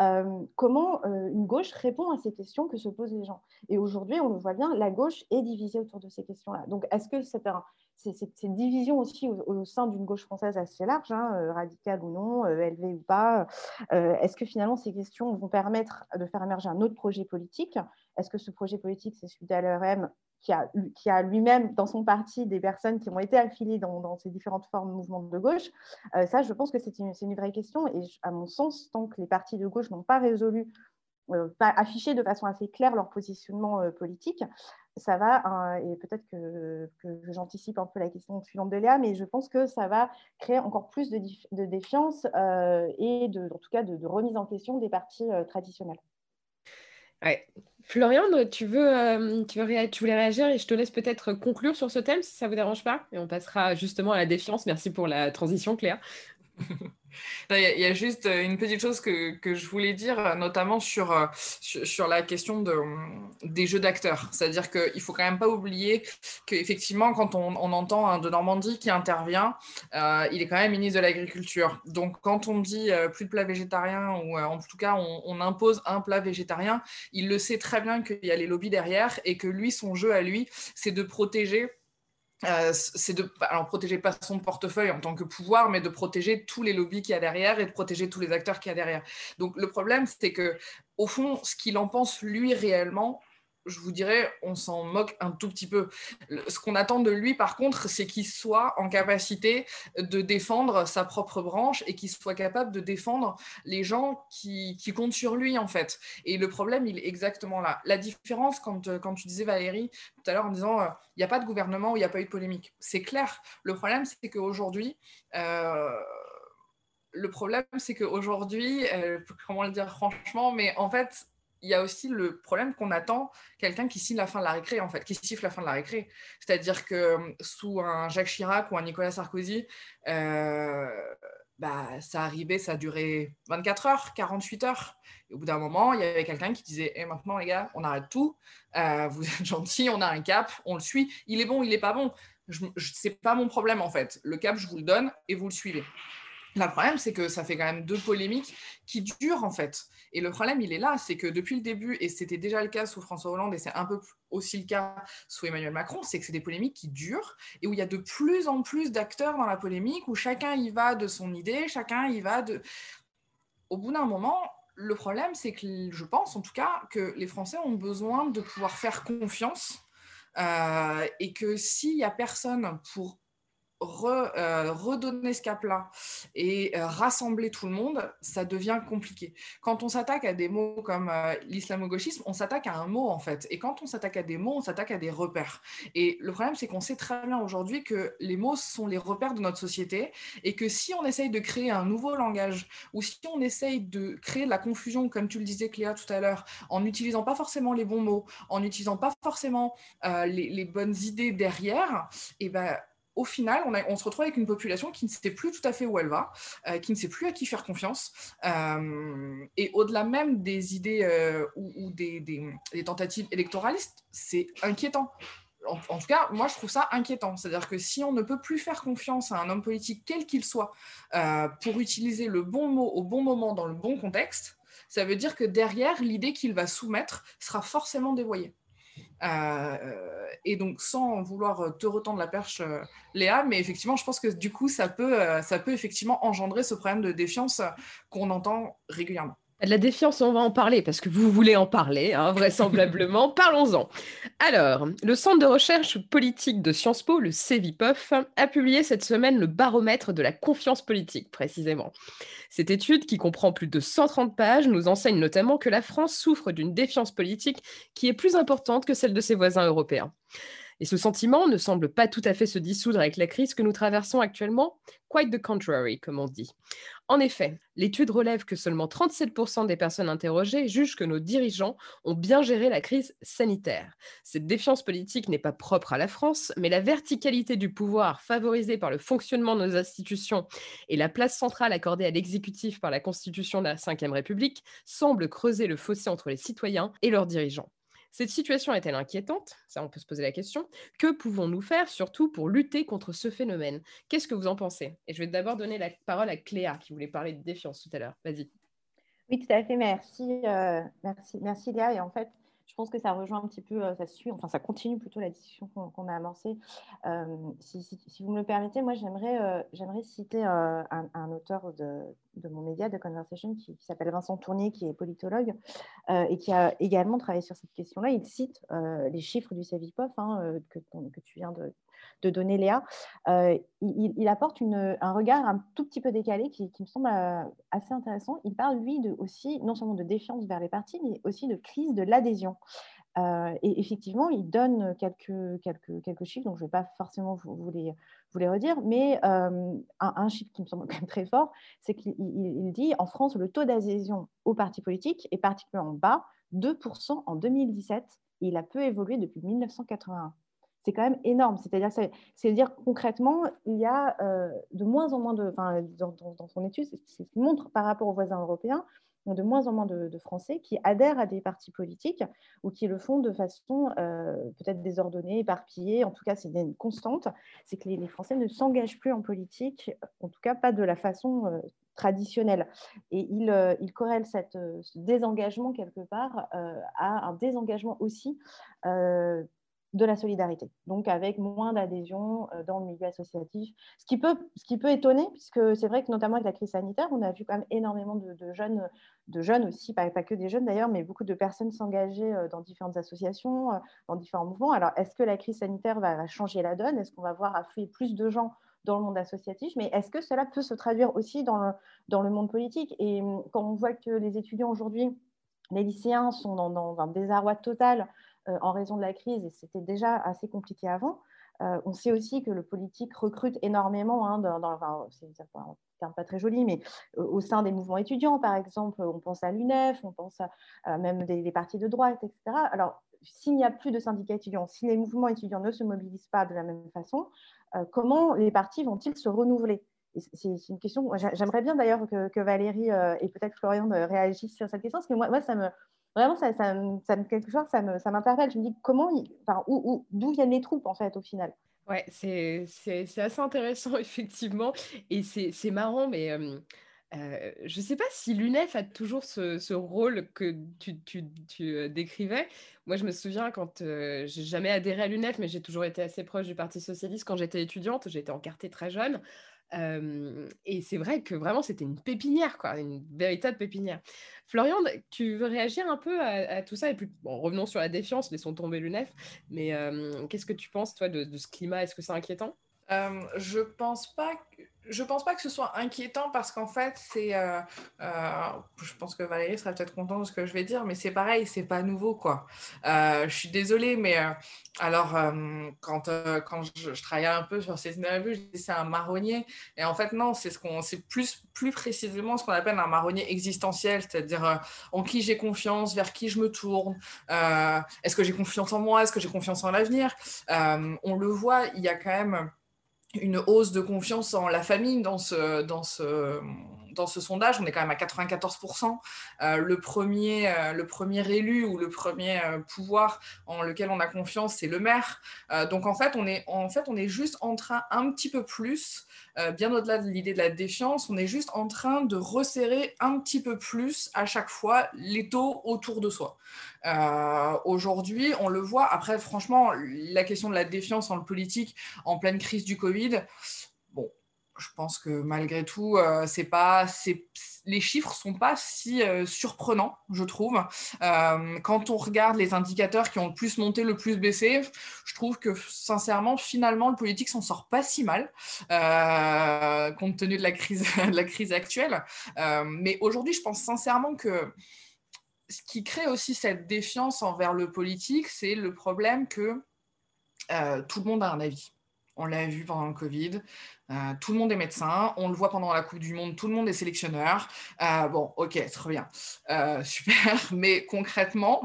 Euh, comment une gauche répond à ces questions que se posent les gens? Et aujourd'hui, on le voit bien, la gauche est divisée autour de ces questions-là. Donc, est-ce que une division aussi au, sein d'une gauche française assez large, hein, radicale ou non, élevée ou pas. Est-ce que finalement ces questions vont permettre de faire émerger un autre projet politique? Est-ce que ce projet politique, c'est celui d'LRM qui a, a lui-même dans son parti des personnes qui ont été affiliées dans, ces différentes formes de mouvements de gauche euh, Ça, je pense que c'est une, vraie question. Et à mon sens, tant que les partis de gauche n'ont pas résolu, euh, pas affiché de façon assez claire leur positionnement euh, politique, ça va, et peut-être que, j'anticipe un peu la question suivante de Léa, mais je pense que ça va créer encore plus de, défiance et en tout cas de, remise en question des partis traditionnels. Ouais. Florian, tu, veux, tu, veux tu voulais réagir et je te laisse peut-être conclure sur ce thème si ça ne vous dérange pas. Et on passera justement à la défiance. Merci pour la transition, Claire. Il y, a juste euh, une petite chose que, je voulais dire, euh, notamment sur, euh, sur, la question de, des jeux d'acteurs. C'est-à-dire qu'il ne faut quand même pas oublier qu'effectivement, quand on, on, entend un de Normandie qui intervient, il est quand même ministre de l'Agriculture. Donc, quand on dit plus de plats végétariens, ou en tout cas, on, on, impose un plat végétarien, il le sait très bien qu'il y a les lobbies derrière et que lui, son jeu à lui, c'est de protéger euh, c'est de alors, protéger pas son portefeuille en tant que pouvoir, mais de protéger tous les lobbies qu'il y a derrière et de protéger tous les acteurs qu'il y a derrière. Donc le problème, c'est que au fond, ce qu'il en pense lui réellement, je vous dirais, on s'en moque un tout petit peu. Ce qu'on attend de lui, par contre, c'est qu'il soit en capacité de défendre sa propre branche et qu'il soit capable de défendre les gens qui, comptent sur lui, en fait. Et le problème, il est exactement là. La différence, quand, quand tu disais, Valérie, tout à l'heure, en disant, euh, il n'y a pas de gouvernement où il n'y a pas eu de polémique. C'est clair. Le problème, c'est qu'aujourd'hui, euh, le problème, c'est qu'aujourd'hui, euh, comment le dire franchement, mais en fait, il y a aussi le problème qu'on attend quelqu'un qui signe la fin de la récré, en fait, qui siffle la fin de la récré. C'est-à-dire que euh, sous un Jacques Chirac ou un Nicolas Sarkozy, euh, bah, ça arrivait, ça duré 24 heures, 48 heures. Au bout d'un moment, il y avait quelqu'un qui disait Et eh, maintenant, les gars, on arrête tout. Euh, vous êtes gentils, on a un cap, on le suit. Il est bon, il n'est pas bon. Ce n'est pas mon problème, en fait. Le cap, je vous le donne et vous le suivez. Le problème, c'est que ça fait quand même deux polémiques qui durent en fait. Et le problème, il est là, c'est que depuis le début, et c'était déjà le cas sous François Hollande, et c'est un peu aussi le cas sous Emmanuel Macron, c'est que c'est des polémiques qui durent et où il y a de plus en plus d'acteurs dans la polémique, où chacun y va de son idée, chacun y va de... Au bout d'un moment, le problème, c'est que je pense en tout cas que les Français ont besoin de pouvoir faire confiance euh, et que s'il n'y a personne pour euh, redonner ce cap-là et euh, rassembler tout le monde, ça devient compliqué. Quand on s'attaque à des mots comme euh, l'islamo-gauchisme, on s'attaque à un mot en fait. Et quand on s'attaque à des mots, on s'attaque à des repères. Et le problème, c'est qu'on sait très bien aujourd'hui que les mots sont les repères de notre société et que si on essaye de créer un nouveau langage ou si on essaye de créer de la confusion, comme tu le disais Cléa tout à l'heure, en n'utilisant pas forcément les bons mots, en n'utilisant pas forcément les, les, bonnes idées derrière, et ben au final, on, se retrouve avec une population qui ne sait plus tout à fait où elle va, euh, qui ne sait plus à qui faire confiance. Euh, et au-delà même des idées euh, ou, des, tentatives électoralistes, c'est inquiétant. En, en, tout cas, moi, je trouve ça inquiétant. C'est-à-dire que si on ne peut plus faire confiance à un homme politique, quel qu'il soit, pour utiliser le bon mot au bon moment dans le bon contexte, ça veut dire que derrière, l'idée qu'il va soumettre sera forcément dévoyée. Euh, et donc, sans vouloir te retendre la perche, euh, Léa, mais effectivement, je pense que du coup, ça peut, euh, ça peut effectivement engendrer ce problème de défiance qu'on entend régulièrement. De la défiance, on va en parler parce que vous voulez en parler, hein, vraisemblablement. Parlons-en. Alors, le Centre de recherche politique de Sciences Po, le CEVIPOF, a publié cette semaine le baromètre de la confiance politique, précisément. Cette étude, qui comprend plus de 130 pages, nous enseigne notamment que la France souffre d'une défiance politique qui est plus importante que celle de ses voisins européens. Et ce sentiment ne semble pas tout à fait se dissoudre avec la crise que nous traversons actuellement, quite the contrary, comme on dit. En effet, l'étude relève que seulement 37% des personnes interrogées jugent que nos dirigeants ont bien géré la crise sanitaire. Cette défiance politique n'est pas propre à la France, mais la verticalité du pouvoir favorisée par le fonctionnement de nos institutions et la place centrale accordée à l'exécutif par la Constitution de la Ve République semble creuser le fossé entre les citoyens et leurs dirigeants. Cette situation est-elle inquiétante? Ça, on peut se poser la question. Que pouvons-nous faire, surtout pour lutter contre ce phénomène? Qu'est-ce que vous en pensez? Et je vais d'abord donner la parole à Cléa, qui voulait parler de défiance tout à l'heure. Vas-y. Oui, tout à fait. Merci, euh, merci, merci Léa. Et en fait, je pense que ça rejoint un petit peu, euh, ça suit, enfin ça continue plutôt la discussion qu'on a amorcée. Euh, si, vous me le permettez, moi j'aimerais j'aimerais citer un, auteur de, de, mon média, de Conversation, qui, s'appelle Vincent Tournier, qui est politologue et qui a également travaillé sur cette question-là. Il cite les chiffres du CEVIPOF hein, que, que, tu viens de, donner Léa, euh, il, apporte un regard un tout petit peu décalé qui, me semble euh, assez intéressant. Il parle, lui, de, aussi non seulement de défiance vers les partis, mais aussi de crise de l'adhésion. et effectivement, il donne quelques, quelques, quelques chiffres, donc je ne vais pas forcément vous les redire, mais un, un, chiffre qui me semble quand même très fort, c'est qu'il dit en France, le taux d'adhésion aux partis politiques est particulièrement bas, 2% en 2017, et il a peu évolué depuis 1981 c'est quand même énorme. C'est-à-dire, c'est dire concrètement, il y a euh, de moins en moins de, enfin, dans, son étude, c'est ce qu'il montre par rapport aux voisins européens, de moins en moins de, Français qui adhèrent à des partis politiques ou qui le font de façon euh, peut-être désordonnée, éparpillée. En tout cas, c'est une constante, c'est que les, Français ne s'engagent plus en politique, en tout cas pas de la façon euh, traditionnelle. Et il, il corrèle cette, ce désengagement quelque part à un désengagement aussi de la solidarité, donc avec moins d'adhésion euh, dans le milieu associatif, ce qui peut, ce qui peut étonner, puisque c'est vrai que notamment avec la crise sanitaire, on a vu quand même énormément de, jeunes, de jeunes aussi, pas, pas que des jeunes d'ailleurs, mais beaucoup de personnes s'engager euh, dans différentes associations, euh, dans différents mouvements. Alors, est-ce que la crise sanitaire va, changer la donne? Est-ce qu'on va voir affluer plus de gens dans le monde associatif, mais est-ce que cela peut se traduire aussi dans le, dans le monde politique? Et hum, quand on voit que les étudiants aujourd'hui, les lycéens sont dans, dans un désarroi total en raison de la crise, et c'était déjà assez compliqué avant. Euh, on sait aussi que le politique recrute énormément, hein, dans, c'est un terme pas très joli, mais au sein des mouvements étudiants, par exemple, on pense à l'UNEF, on pense à, même des, partis de droite, etc. Alors, s'il n'y a plus de syndicats étudiants, si les mouvements étudiants ne se mobilisent pas de la même façon, euh, comment les partis vont-ils se renouveler? C'est une question. J'aimerais bien d'ailleurs que, Valérie et peut-être Florian réagissent sur cette question, parce que moi ça me, vraiment, ça, quelque chose, ça m'interpelle. Je me dis comment, enfin, d'où viennent les troupes en fait au final? Ouais, c'est assez intéressant effectivement, et c'est marrant, mais euh, euh, je ne sais pas si l'UNEF a toujours ce, rôle que tu, euh, décrivais. Moi, je me souviens quand j'ai jamais adhéré à l'UNEF, mais j'ai toujours été assez proche du Parti socialiste quand j'étais étudiante. J'étais encartée très jeune et c'est vrai que vraiment, c'était une pépinière, quoi, une véritable pépinière. Florian, tu veux réagir un peu à, tout ça? Et puis, bon, revenons sur la défiance, laissons tomber l'UNEF. Mais qu'est-ce que tu penses, toi, de, ce climat? Est-ce que c'est inquiétant? Je pense pas je pense pas que ce soit inquiétant parce qu'en fait, c'est. Euh, euh, je pense que Valérie sera peut-être contente de ce que je vais dire, mais c'est pareil, c'est pas nouveau, quoi. Euh, je suis désolée, mais alors, quand, quand je, travaillais un peu sur ces interviews, je disais c'est un marronnier. Et en fait, non, c'est ce qu'on, c'est plus, plus précisément ce qu'on appelle un marronnier existentiel, c'est-à-dire en qui j'ai confiance, vers qui je me tourne, est-ce que j'ai confiance en moi, est-ce que j'ai confiance en l'avenir? on le voit, il y a quand même une hausse de confiance en la famille dans ce, dans ce, dans ce sondage. On est quand même à 94%. Euh, le, premier, euh, le premier élu ou le premier euh, pouvoir en lequel on a confiance, c'est le maire. donc en fait, on est, en fait, on est juste en train un petit peu plus, bien au-delà de l'idée de la défiance, on est juste en train de resserrer un petit peu plus à chaque fois les taux autour de soi. Aujourd'hui, on le voit. Après, franchement, la question de la défiance en politique en pleine crise du Covid, je pense que malgré tout, euh, c'est pas, les chiffres sont pas si euh, surprenants, je trouve. Euh, quand on regarde les indicateurs qui ont le plus monté, le plus baissé, je trouve que sincèrement, finalement, le politique s'en sort pas si mal, compte tenu de la crise actuelle. mais aujourd'hui, je pense sincèrement que ce qui crée aussi cette défiance envers le politique, c'est le problème que tout le monde a un avis. On l'a vu pendant le Covid. Euh, tout le monde est médecin. On le voit pendant la Coupe du Monde. Tout le monde est sélectionneur. Euh, bon, ok, très bien. Euh, super. Mais concrètement,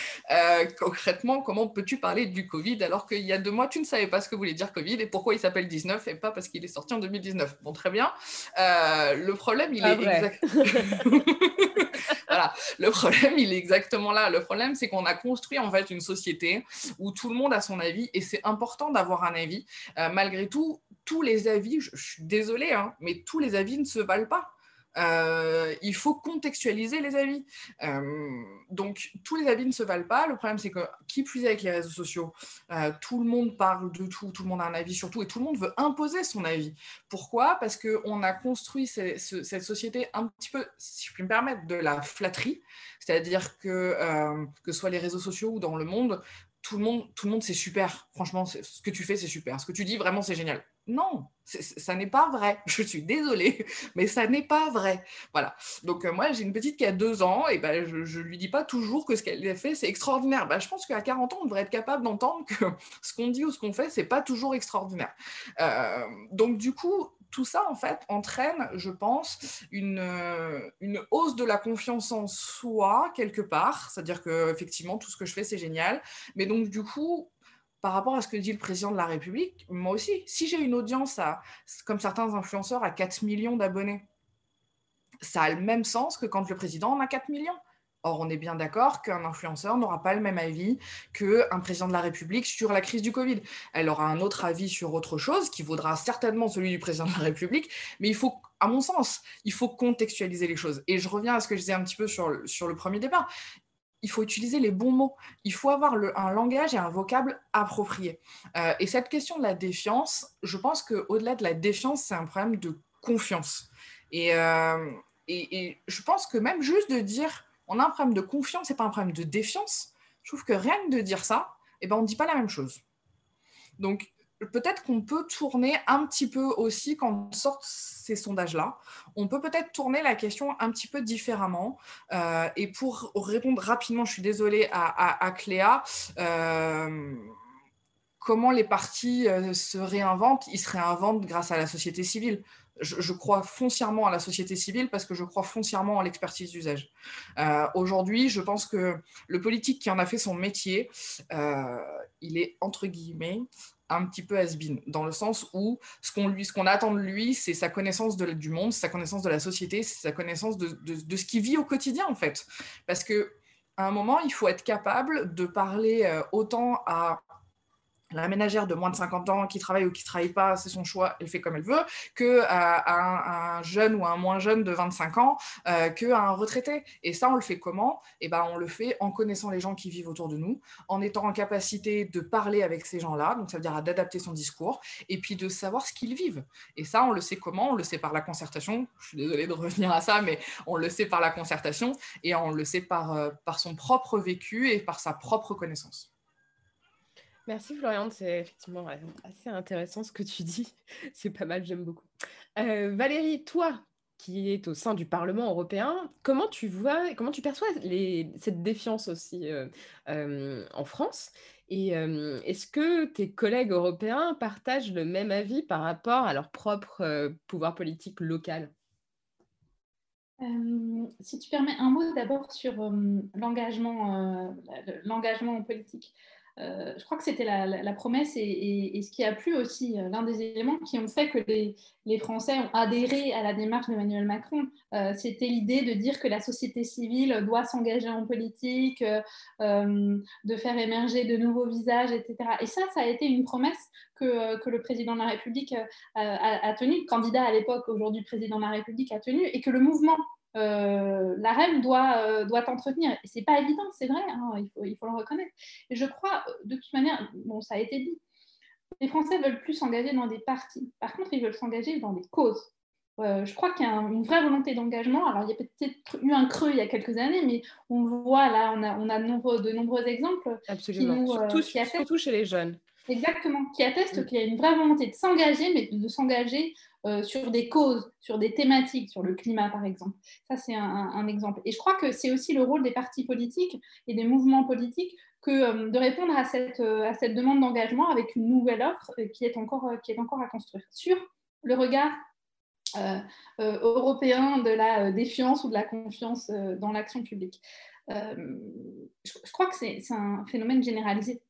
concrètement, comment peux-tu parler du Covid alors qu'il y a deux mois, tu ne savais pas ce que voulait dire Covid et pourquoi il s'appelle 19 et pas parce qu'il est sorti en 2019 Bon, très bien. le problème, il est exact. voilà, le problème, il est exactement là. Le problème, c'est qu'on a construit en fait une société où tout le monde a son avis et c'est important d'avoir un avis. Euh, malgré tout, tous les avis, je, suis désolée, hein, mais tous les avis ne se valent pas. Euh, il faut contextualiser les avis. Euh, donc, tous les avis ne se valent pas. Le problème, c'est que, qui plus est avec les réseaux sociaux, euh, tout le monde parle de tout, tout le monde a un avis sur tout, et tout le monde veut imposer son avis. Pourquoi? Parce qu'on a construit cette société un petit peu, si je puis me permettre, de la flatterie. C'est-à-dire que, que ce soit les réseaux sociaux ou dans le monde, tout le monde, tout le monde c'est super. Franchement, ce que tu fais, c'est super. Ce que tu dis, vraiment, c'est génial. Non, ça n'est pas vrai. Je suis désolée, mais ça n'est pas vrai. Voilà. Donc euh, moi, j'ai une petite qui a deux ans, et ben, je ne lui dis pas toujours que ce qu'elle a fait, c'est extraordinaire. Ben, je pense qu'à 40 ans, on devrait être capable d'entendre que ce qu'on dit ou ce qu'on fait, c'est pas toujours extraordinaire. Euh, donc du coup, tout ça, en fait, entraîne, je pense, une, euh, une hausse de la confiance en soi, quelque part. C'est-à-dire que effectivement, tout ce que je fais, c'est génial. Mais donc, du coup, par rapport à ce que dit le président de la République, moi aussi, si j'ai une audience, à, comme certains influenceurs, à 4 millions d'abonnés, ça a le même sens que quand le président en a 4 millions. Or, on est bien d'accord qu'un influenceur n'aura pas le même avis qu'un président de la République sur la crise du Covid. Elle aura un autre avis sur autre chose qui vaudra certainement celui du président de la République, mais il faut, à mon sens, il faut contextualiser les choses. Et je reviens à ce que je disais un petit peu sur, sur le premier débat. Il faut utiliser les bons mots. Il faut avoir un langage et un vocable approprié. Euh, et cette question de la défiance, je pense qu'au-delà de la défiance, c'est un problème de confiance. Et, euh, et je pense que même juste de dire on a un problème de confiance et pas un problème de défiance, je trouve que rien que de dire ça, eh ben, on ne dit pas la même chose. Donc, peut-être qu'on peut tourner un petit peu aussi quand on sort ces sondages-là. On peut peut-être tourner la question un petit peu différemment. Euh, et pour répondre rapidement, je suis désolée à, Cléa. Euh, comment les partis euh, se réinventent? Ils se réinventent grâce à la société civile je, crois foncièrement à la société civile parce que je crois foncièrement à l'expertise d'usage. Euh, aujourd'hui, je pense que le politique qui en a fait son métier, euh, il est entre guillemets un petit peu has-been, dans le sens où ce qu'on qu'on attend de lui, c'est sa connaissance de, du monde, sa connaissance de la société, sa connaissance de, de, ce qu'il vit au quotidien en fait. Parce que à un moment, il faut être capable de parler euh, autant à la ménagère de moins de 50 ans qui travaille ou qui travaille pas, c'est son choix, elle fait comme elle veut, que à, un, jeune ou un moins jeune de 25 ans, euh, qu'à un retraité. Et ça, on le fait comment? Eh ben, on le fait en connaissant les gens qui vivent autour de nous, en étant en capacité de parler avec ces gens-là, donc ça veut dire d'adapter son discours, et puis de savoir ce qu'ils vivent. Et ça, on le sait comment? On le sait par la concertation. Je suis désolée de revenir à ça, mais on le sait par la concertation, et on le sait par, euh, par son propre vécu et par sa propre connaissance. Merci Florian, c'est effectivement assez intéressant ce que tu dis. C'est pas mal, j'aime beaucoup. Euh, Valérie, toi qui es au sein du Parlement européen, comment tu vois, comment tu perçois cette défiance aussi euh, euh, en France? Et est-ce que tes collègues européens partagent le même avis par rapport à leur propre pouvoir politique local? Si tu permets un mot d'abord sur l'engagement, l'engagement politique. Euh, je crois que c'était la, promesse et, ce qui a plu aussi, euh, l'un des éléments qui ont fait que les, Français ont adhéré à la démarche d'Emmanuel Macron, euh, c'était l'idée de dire que la société civile doit s'engager en politique, de faire émerger de nouveaux visages, etc. Et ça, ça a été une promesse que, le président de la République a, a tenue, candidat à l'époque, aujourd'hui président de la République a tenu, et que le mouvement euh, la reine doit, euh, doit entretenir. Et c'est pas évident, c'est vrai, hein, il, faut, il, faut, le reconnaître. Et je crois, de toute manière, bon, ça a été dit, les Français veulent plus s'engager dans des partis. Par contre, ils veulent s'engager dans des causes. Euh, je crois qu'il y a une vraie volonté d'engagement. Alors, il y a peut-être eu un creux il y a quelques années, mais on voit là, on a, on a de, nombreux, de nombreux exemples. Absolument, qui nous, surtout, surtout chez les jeunes. Exactement, qui attestent mm. qu'il y a une vraie volonté de s'engager, mais de s'engager euh, sur des causes, sur des thématiques, sur le climat par exemple. Ça, c'est un, exemple. Et je crois que c'est aussi le rôle des partis politiques et des mouvements politiques que euh, de répondre à cette, euh, à cette demande d'engagement avec une nouvelle offre qui est, encore, qui est encore à construire. Sur le regard européen de la défiance ou de la confiance dans l'action publique. je, crois que c'est un phénomène généralisé.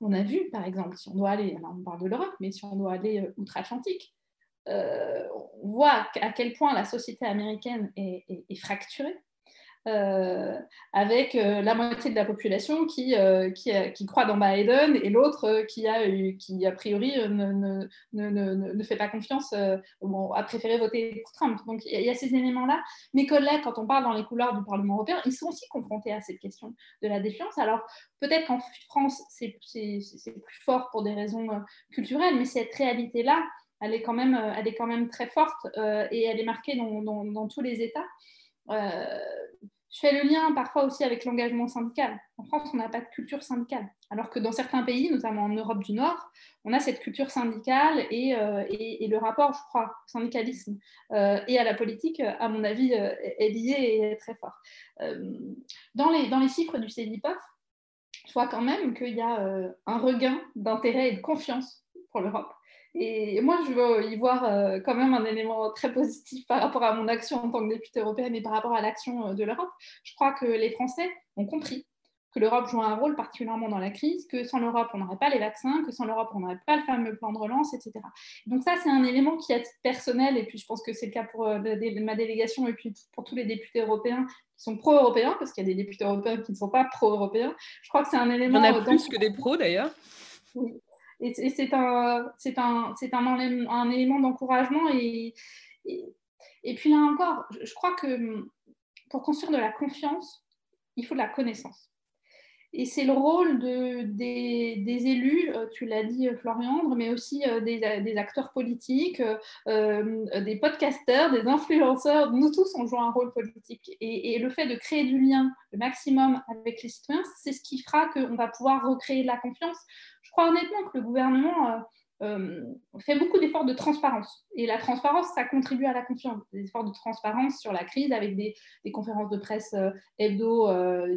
On a vu, par exemple, si on doit aller, alors on parle de l'Europe, mais si on doit aller outre-Atlantique, euh, on voit à quel point la société américaine est, fracturée. Euh, avec euh, la moitié de la population qui, qui, croit dans Biden et l'autre qui, a, qui, a priori, ne, ne, fait pas confiance, bon, a préféré voter pour Trump. Donc, il y, a ces éléments-là. Mes collègues, quand on parle dans les couloirs du Parlement européen, ils sont aussi confrontés à cette question de la défiance. Alors, peut-être qu'en France, c'est plus fort pour des raisons culturelles, mais cette réalité-là, elle est quand même, euh, elle est quand même très forte euh, et elle est marquée dans, tous les États. Euh, je fais le lien parfois aussi avec l'engagement syndical. En France, on n'a pas de culture syndicale, alors que dans certains pays, notamment en Europe du Nord, on a cette culture syndicale et, euh, le rapport, je crois, au syndicalisme euh, et à la politique, à mon avis, euh, est lié et est très fort. dans, les, dans les chiffres du CEDIPOF, je vois quand même qu'il y a un regain d'intérêt et de confiance pour l'Europe. Et moi, je veux y voir euh, quand même un élément très positif par rapport à mon action en tant que députée européenne et par rapport à l'action euh, de l'Europe. Je crois que les Français ont compris que l'Europe joue un rôle particulièrement dans la crise, que sans l'Europe, on n'aurait pas les vaccins, que sans l'Europe, on n'aurait pas le fameux plan de relance, etc. Donc ça, c'est un élément qui est personnel, et puis je pense que c'est le cas pour euh, ma délégation et puis pour tous les députés européens qui sont pro-européens, parce qu'il y a des députés européens qui ne sont pas pro-européens. Je crois que c'est un élément... Il y en a plus que des pros, d'ailleurs. Oui. Et, c'est un, un, un, un, élément d'encouragement. Et, et, puis là encore, je crois que pour construire de la confiance, il faut de la connaissance. Et c'est le rôle de, des, élus, euh, tu l'as dit euh, Florian, mais aussi euh, des, acteurs politiques, des podcasteurs, des influenceurs. Nous tous, on joue un rôle politique. Et, le fait de créer du lien le maximum avec les citoyens, c'est ce qui fera qu'on va pouvoir recréer de la confiance je crois honnêtement que le gouvernement euh, fait beaucoup d'efforts de transparence. Et la transparence, ça contribue à la confiance. Des efforts de transparence sur la crise avec des, conférences de presse euh, hebdo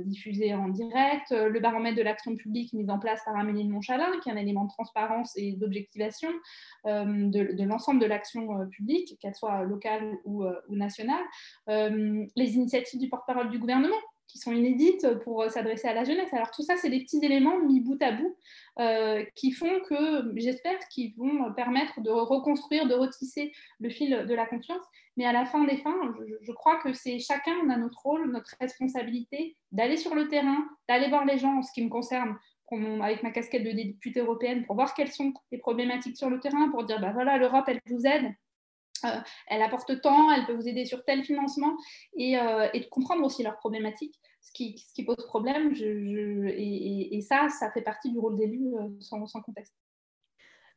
diffusées en direct, le baromètre de l'action publique mis en place par Amélie de Montchalin, qui est un élément de transparence et d'objectivation de, l'ensemble de l'action publique, qu'elle soit locale ou nationale. les initiatives du porte-parole du gouvernement, qui sont inédites pour euh, s'adresser à la jeunesse. Alors tout ça, c'est des petits éléments mis bout à bout euh, qui font que, j'espère, qu'ils vont permettre de reconstruire, de retisser le fil de la confiance. Mais à la fin des fins, je, crois que c'est chacun, on a notre rôle, notre responsabilité d'aller sur le terrain, d'aller voir les gens en ce qui me concerne avec ma casquette de députée européenne pour voir quelles sont les problématiques sur le terrain, pour dire, bah voilà, l'Europe, elle vous aide, euh, elle apporte tant, elle peut vous aider sur tel financement et, euh, de comprendre aussi leurs problématiques, ce qui, pose problème. et, ça, ça fait partie du rôle d'élu euh, sans, contexte.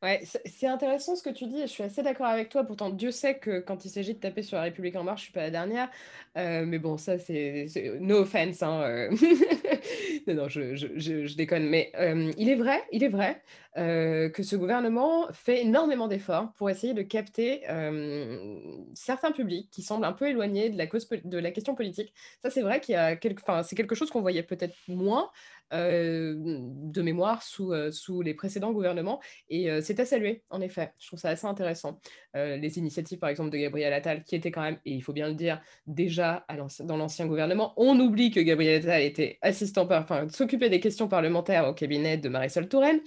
Ouais, c'est intéressant ce que tu dis, je suis assez d'accord avec toi. Pourtant, Dieu sait que quand il s'agit de taper sur la République en marche, je suis pas la dernière. mais bon, ça, c'est no offense. Hein, non, non, je, déconne. Mais il est vrai, il est vrai euh, que ce gouvernement fait énormément d'efforts pour essayer de capter euh, certains publics qui semblent un peu éloignés de la, cause, de la question politique. Ça, c'est vrai qu'il y a c'est quelque chose qu'on voyait peut-être moins euh, de mémoire sous, sous les précédents gouvernements. Et c'est à saluer, en effet. Je trouve ça assez intéressant. les initiatives, par exemple, de Gabriel Attal, qui étaient quand même, et il faut bien le dire, déjà dans l'ancien gouvernement. On oublie que Gabriel Attal était assistant, enfin, s'occupait des questions parlementaires au cabinet de Marisol Touraine.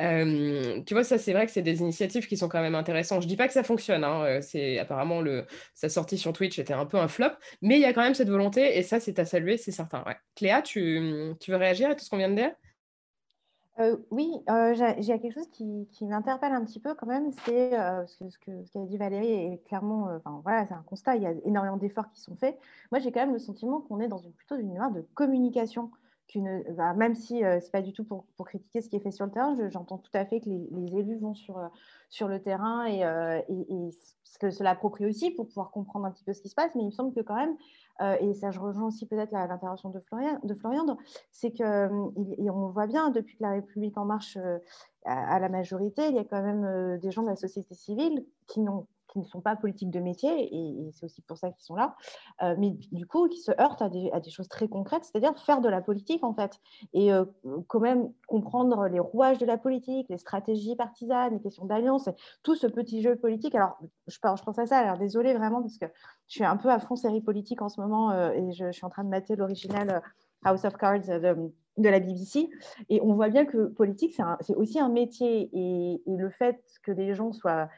Euh, tu vois, ça, c'est vrai que c'est des initiatives qui sont quand même intéressantes. Je dis pas que ça fonctionne. Hein, euh, c'est apparemment le, sa sortie sur Twitch était un peu un flop, mais il y a quand même cette volonté et ça, c'est à saluer, c'est certain. Cléa, tu, veux réagir à tout ce qu'on vient de dire? Euh, oui, j'ai quelque chose qui, qui m'interpelle un petit peu quand même, c'est ce qu'a ce ce dit Valérie est clairement, enfin voilà, c'est un constat, il y a énormément d'efforts qui sont faits. Moi, j'ai quand même le sentiment qu'on est dans une, plutôt une de communication bah, même si euh, ce n'est pas du tout pour, critiquer ce qui est fait sur le terrain, j'entends tout à fait que les, élus vont sur, euh, sur le terrain et, euh, se l'approprient aussi pour pouvoir comprendre un petit peu ce qui se passe, mais il me semble que quand même, et ça je rejoins aussi peut-être l'intervention de Florian, de Florian c'est qu'on voit bien depuis que la République en marche à, la majorité, il y a quand même des gens de la société civile qui n'ont qui ne sont pas politiques de métier, et, c'est aussi pour ça qu'ils sont là, euh, mais du coup, qui se heurtent à des, choses très concrètes, c'est-à-dire faire de la politique, en fait, et euh, quand même comprendre les rouages de la politique, les stratégies partisanes, les questions d'alliance, tout ce petit jeu politique. Alors, je, pense à ça, alors désolée vraiment, parce que je suis un peu à fond série politique en ce moment, euh, et je, suis en train de mater l'original House of Cards de, la BBC. Et on voit bien que politique, c'est aussi un métier. Et, et, le fait que des gens soient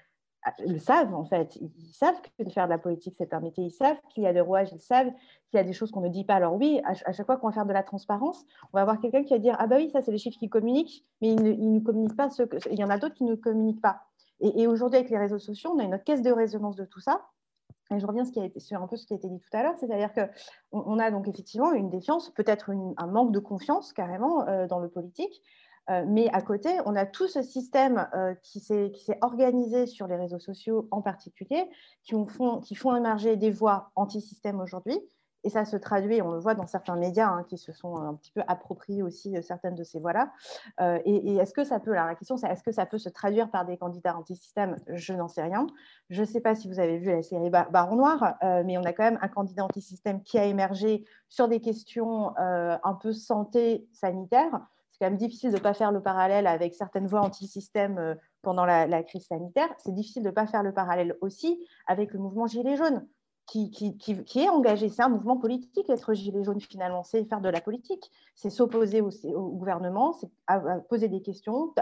le savent en fait. Ils savent que de faire de la politique, c'est un. Ils savent qu'il y a des rouages, ils savent qu'il y a des choses qu'on ne dit pas. Alors oui, à, chaque fois qu'on va faire de la transparence, on va avoir quelqu'un qui va dire Ah bah oui, ça c'est les chiffres qui communiquent, mais ils ne, communiquent pas. Que... Il y en a d'autres qui ne communiquent pas. Et, aujourd'hui, avec les réseaux sociaux, on a une caisse de résonance de tout ça. Et je reviens ce sur un peu ce qui a été dit tout à l'heure, c'est-à-dire qu'on on a donc effectivement une défiance, peut-être un manque de confiance carrément euh, dans le politique, euh, mais à côté, on a tout ce système euh, qui s'est organisé sur les réseaux sociaux en particulier, qui, font, qui font émerger des voix anti-système aujourd'hui. Et ça se traduit, on le voit dans certains médias hein, qui se sont un petit peu appropriés aussi certaines de ces voix-là. et, et est-ce que ça peut, la question est-ce que ça peut se traduire par des candidats anti-système? Je n'en sais rien. Je ne sais pas si vous avez vu la série Baron Noir, mais on a quand même un candidat anti-système qui a émergé sur des questions un peu santé sanitaire c'est quand même difficile de ne pas faire le parallèle avec certaines voix anti-système euh, pendant la, crise sanitaire. C'est difficile de ne pas faire le parallèle aussi avec le mouvement Gilets jaunes, qui, est engagé. C'est un mouvement politique, être Gilet jaune, finalement. C'est faire de la politique. C'est s'opposer au, gouvernement, c'est poser des questions,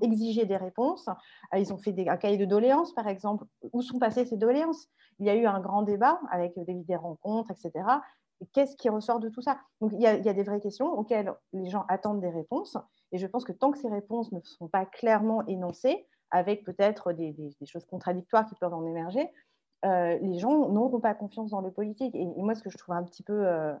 exiger des réponses. Euh, ils ont fait un cahier de doléances, par exemple. Où sont passées ces doléances? Il y a eu un grand débat avec des, des rencontres, etc qu'est-ce qui ressort de tout ça? Donc, il y, a, des vraies questions auxquelles les gens attendent des réponses. Et je pense que tant que ces réponses ne sont pas clairement énoncées, avec peut-être des, choses contradictoires qui peuvent en émerger, euh, les gens n'auront pas confiance dans le politique. Et, moi, ce que je trouve un petit peu, euh,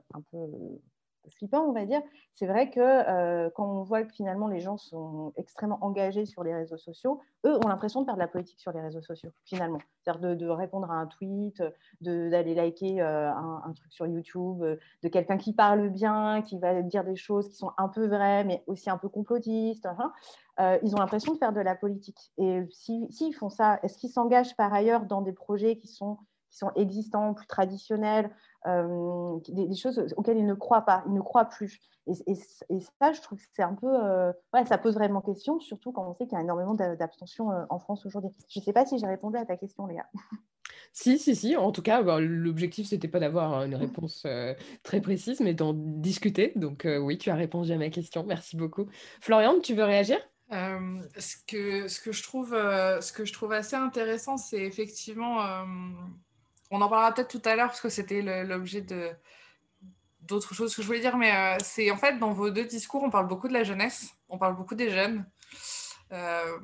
flippant, on va dire, c'est vrai que euh, quand on voit que finalement les gens sont extrêmement engagés sur les réseaux sociaux, eux ont l'impression de faire de la politique sur les réseaux sociaux, finalement. C'est-à-dire de, répondre à un tweet, d'aller liker euh, un, truc sur YouTube, euh, de quelqu'un qui parle bien, qui va dire des choses qui sont un peu vraies, mais aussi un peu complotistes. Ils ont l'impression de faire de la politique. Et s'ils si, font ça, est-ce qu'ils s'engagent par ailleurs dans des projets qui sont qui sont existants, plus traditionnels, euh, des, choses auxquelles ils ne croient pas, ils ne croient plus. Et, ça, je trouve que c'est un peu... Euh, ouais, ça pose vraiment question, surtout quand on sait qu'il y a énormément d'abstention euh, en France aujourd'hui. Je ne sais pas si j'ai répondu à ta question, Léa. Si, si, si. En tout cas, bah, l'objectif, c'était pas d'avoir une réponse très précise, mais d'en discuter. Donc oui, tu as répondu à ma question. Merci beaucoup. Florian, tu veux réagir? Ce, que, ce, que je trouve, ce que je trouve assez intéressant, c'est effectivement on en parlera peut-être tout à l'heure parce que c'était l'objet de d'autres choses que je voulais dire, mais euh, c'est en fait dans vos deux discours, on parle beaucoup de la jeunesse, on parle beaucoup des jeunes. Euh,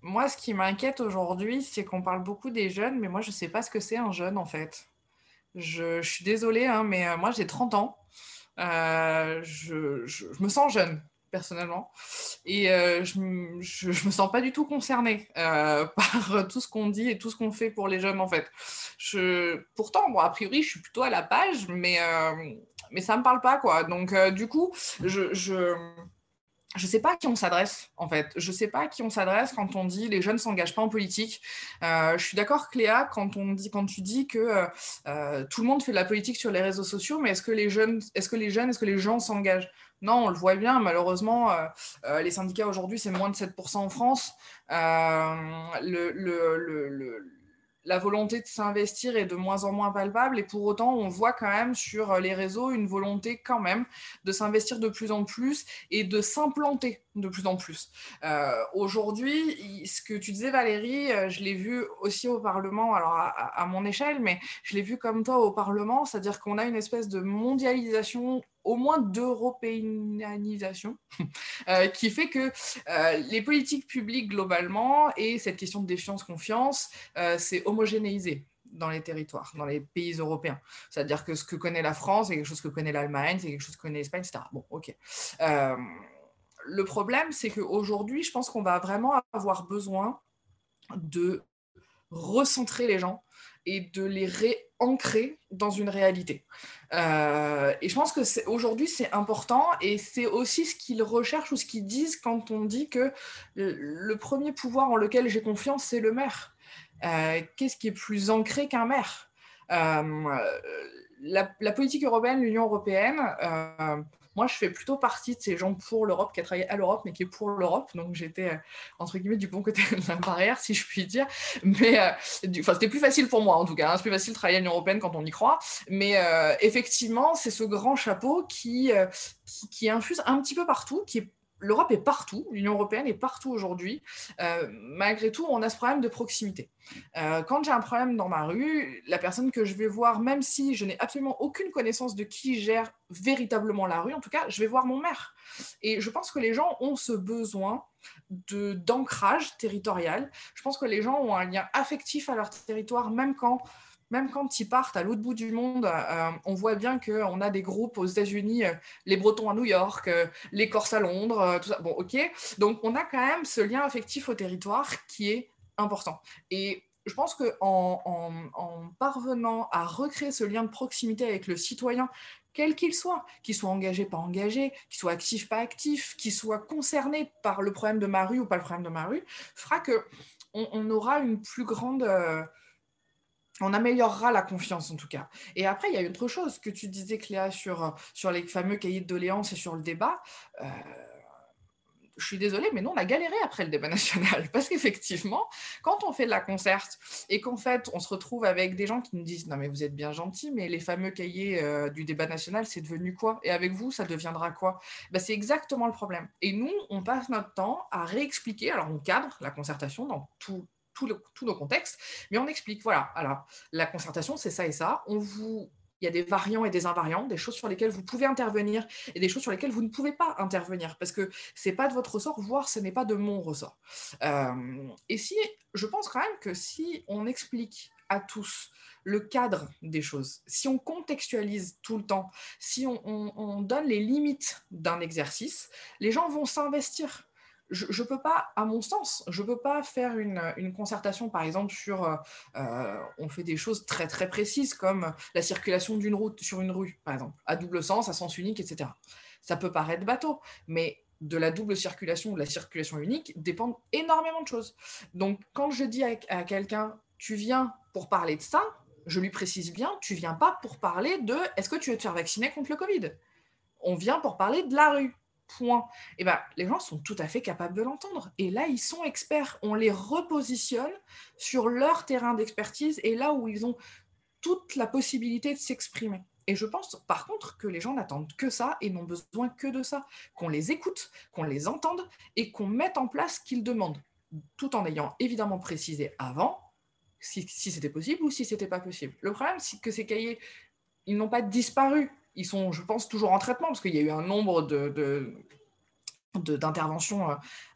moi, ce qui m'inquiète aujourd'hui, c'est qu'on parle beaucoup des jeunes, mais moi, je ne sais pas ce que c'est un jeune en fait. Je, suis désolée, hein, mais euh, moi, j'ai 30 ans. je, me sens jeune personnellement. Et euh, je ne me sens pas du tout concernée euh, par tout ce qu'on dit et tout ce qu'on fait pour les jeunes, en fait. Je, pourtant, bon, a priori, je suis plutôt à la page, mais, euh, mais ça me parle pas, quoi. Donc, du coup, je... je je ne sais pas à qui on s'adresse, en fait. Je ne sais pas à qui on s'adresse quand on dit les jeunes ne s'engagent pas en politique. je suis d'accord, Cléa, quand, on dit, quand tu dis que tout le monde fait de la politique sur les réseaux sociaux, mais est-ce que les jeunes, est-ce que les jeunes, est-ce que les gens s'engagent? Non, on le voit bien, malheureusement, euh, euh, les syndicats aujourd'hui, c'est moins de 7% en France. Euh, la volonté de s'investir est de moins en moins palpable et pour autant, on voit quand même sur les réseaux une volonté quand même de s'investir de plus en plus et de s'implanter de plus en plus. Aujourd'hui, ce que tu disais Valérie, je l'ai vu aussi au Parlement, alors à mon échelle, mais je l'ai vu comme toi au Parlement, c'est-à-dire qu'on a une espèce de mondialisation au moins d'européanisation, euh, qui fait que euh, les politiques publiques globalement et cette question de défiance-confiance, euh, c'est homogénéisé dans les territoires, dans les pays européens. C'est-à-dire que ce que connaît la France, c'est quelque chose que connaît l'Allemagne, c'est quelque chose que connaît l'Espagne, etc. Bon, ok. le problème, c'est qu'aujourd'hui, je pense qu'on va vraiment avoir besoin de recentrer les gens et de les réancrer dans une réalité. Euh, et je pense que aujourd'hui, c'est important et c'est aussi ce qu'ils recherchent ou ce qu'ils disent quand on dit que le, premier pouvoir en lequel j'ai confiance, c'est le maire. Euh, qu'est-ce qui est plus ancré qu'un maire? Euh, la, la, politique européenne, l'Union européenne, moi, je fais plutôt partie de ces gens pour l'Europe, qui a travaillé à l'Europe, mais qui est pour l'Europe. Donc, j'étais, euh, entre guillemets, du bon côté de la barrière, si je puis dire. Mais, euh, enfin, c'était plus facile pour moi, en tout cas. Hein. C'est plus facile de travailler à l'Union européenne quand on y croit. Mais euh, effectivement, c'est ce grand chapeau qui, qui, qui, infuse un petit peu partout, qui est l'Europe est partout, l'Union européenne est partout aujourd'hui. Euh, malgré tout, on a ce problème de proximité. Euh, quand j'ai un problème dans ma rue, la personne que je vais voir, même si je n'ai absolument aucune connaissance de qui gère véritablement la rue, en tout cas, je vais voir mon maire. Et je pense que les gens ont ce besoin d'ancrage territorial. Je pense que les gens ont un lien affectif à leur territoire, même quand même quand ils partent à l'autre bout du monde, euh, on voit bien qu'on a des groupes aux États-Unis, euh, les Bretons à New York, euh, les Corses à Londres, tout ça. Bon, ok. Donc, on a quand même ce lien affectif au territoire qui est important. Et je pense qu'en en, en, parvenant à recréer ce lien de proximité avec le citoyen, quel qu'il soit, qu'il soit engagé, pas engagé, qu'il soit actif, pas actif, qu'il soit concerné par le problème de ma rue ou pas le problème de ma rue, fera que on, aura une plus grande... Euh, on améliorera la confiance en tout cas. Et après, il y a une autre chose que tu disais, Cléa, sur, sur les fameux cahiers de doléances et sur le débat. Euh, je suis désolée, mais nous, on a galéré après le débat national. Parce qu'effectivement, quand on fait de la concerte et qu'en fait, on se retrouve avec des gens qui nous disent Non, mais vous êtes bien gentils, mais les fameux cahiers euh, du débat national, c'est devenu quoi? Et avec vous, ça deviendra quoi? Ben, C'est exactement le problème. Et nous, on passe notre temps à réexpliquer. Alors, on cadre la concertation dans tout, tous nos contextes, mais on explique, voilà, alors la concertation, c'est ça et ça. On vous il y a des variants et des invariants, des choses sur lesquelles vous pouvez intervenir et des choses sur lesquelles vous ne pouvez pas intervenir parce que ce n'est pas de votre ressort, voire ce n'est pas de mon ressort. Euh, et si, je pense quand même que si on explique à tous le cadre des choses, si on contextualise tout le temps, si on donne les limites d'un exercice, les gens vont s'investir je ne peux pas, à mon sens, je ne peux pas faire une, concertation, par exemple, sur, euh, euh, on fait des choses très très précises comme la circulation d'une route sur une rue, par exemple, à double sens, à sens unique, etc. Ça peut paraître bateau, mais de la double circulation ou de la circulation unique dépendent énormément de choses. Donc, quand je dis à, à quelqu'un, tu viens pour parler de ça, je lui précise bien, tu viens pas pour parler de est-ce que tu veux te faire vacciner contre le Covid? On vient pour parler de la rue eh ben, les gens sont tout à fait capables de l'entendre. Et là, ils sont experts. On les repositionne sur leur terrain d'expertise et là où ils ont toute la possibilité de s'exprimer. Et je pense par contre que les gens n'attendent que ça et n'ont besoin que de ça, qu'on les écoute, qu'on les entende et qu'on mette en place ce qu'ils demandent, tout en ayant évidemment précisé avant si, c'était possible ou si c'était pas possible. Le problème, c'est que ces cahiers, ils n'ont pas disparu ils sont, je pense, toujours en traitement parce qu'il y a eu un nombre de, d'interventions euh,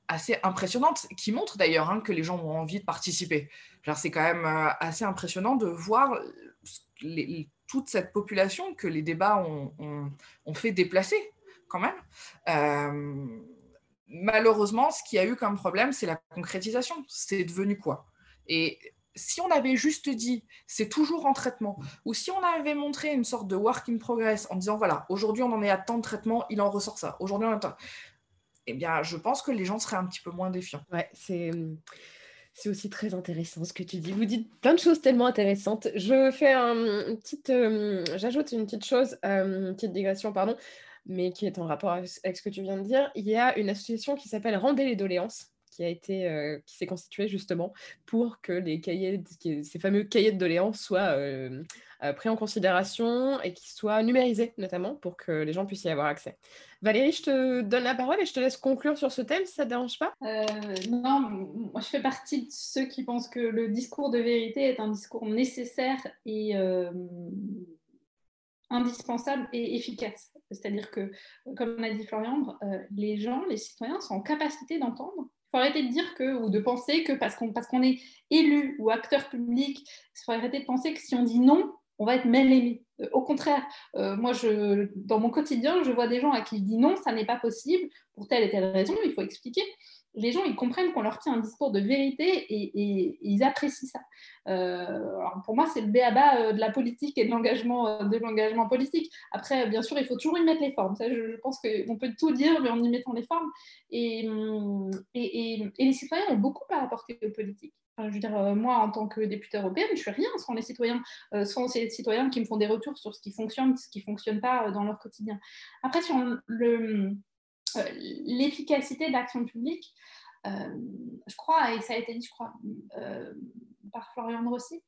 assez impressionnantes qui montrent d'ailleurs hein, que les gens ont envie de participer. C'est quand même euh, assez impressionnant de voir toute cette population que les débats ont, fait déplacer quand même. Euh, malheureusement, ce qui a eu comme problème, c'est la concrétisation. C'est devenu quoi? Si on avait juste dit c'est toujours en traitement, ou si on avait montré une sorte de work in progress en disant voilà, aujourd'hui on en est à tant de traitement, il en ressort ça, aujourd'hui on est Eh bien, je pense que les gens seraient un petit peu moins défiants. Ouais, c'est. C'est aussi très intéressant ce que tu dis. Vous dites plein de choses tellement intéressantes. Je fais un, une petite, euh, j'ajoute une petite chose, euh, une petite digression, pardon, mais qui est en rapport avec ce que tu viens de dire. Il y a une association qui s'appelle Rendez les doléances, qui a été euh, qui s'est constitué justement pour que les cahiers, ces fameux cahiers de doléances soient euh, euh, pris en considération et qu'ils soient numérisés notamment pour que les gens puissent y avoir accès. Valérie, je te donne la parole et je te laisse conclure sur ce thème, si ça ne te dérange pas Non, moi je fais partie de ceux qui pensent que le discours de vérité est un discours nécessaire et indispensable et efficace. C'est-à-dire que, comme a dit Florian, les gens, les citoyens sont en capacité d'entendre faut arrêter de dire que, ou de penser que parce qu'on est élu ou acteur public, il faut arrêter de penser que si on dit non, on va être mal aimé. Euh, au contraire, euh, moi, je, dans mon quotidien, je vois des gens à qui je dis non, ça n'est pas possible, pour telle et telle raison, il faut expliquer les gens, ils comprennent qu'on leur tient un discours de vérité et, ils apprécient ça. Euh, alors pour moi, c'est le béaba euh, de la politique et de l'engagement, euh, de l'engagement politique. Après, bien sûr, il faut toujours y mettre les formes. Ça, je, pense qu'on peut tout dire, mais en y mettant les formes. Et, et, les citoyens ont beaucoup à apporter aux politiques. je veux dire, moi, en tant que députée européenne, je suis rien sans les citoyens, sans ces citoyens qui me font des retours sur ce qui fonctionne, ce qui ne fonctionne pas dans leur quotidien. Après, sur le l'efficacité de l'action publique, euh, je crois, et ça a été dit, je crois, euh, par Florian Rossi,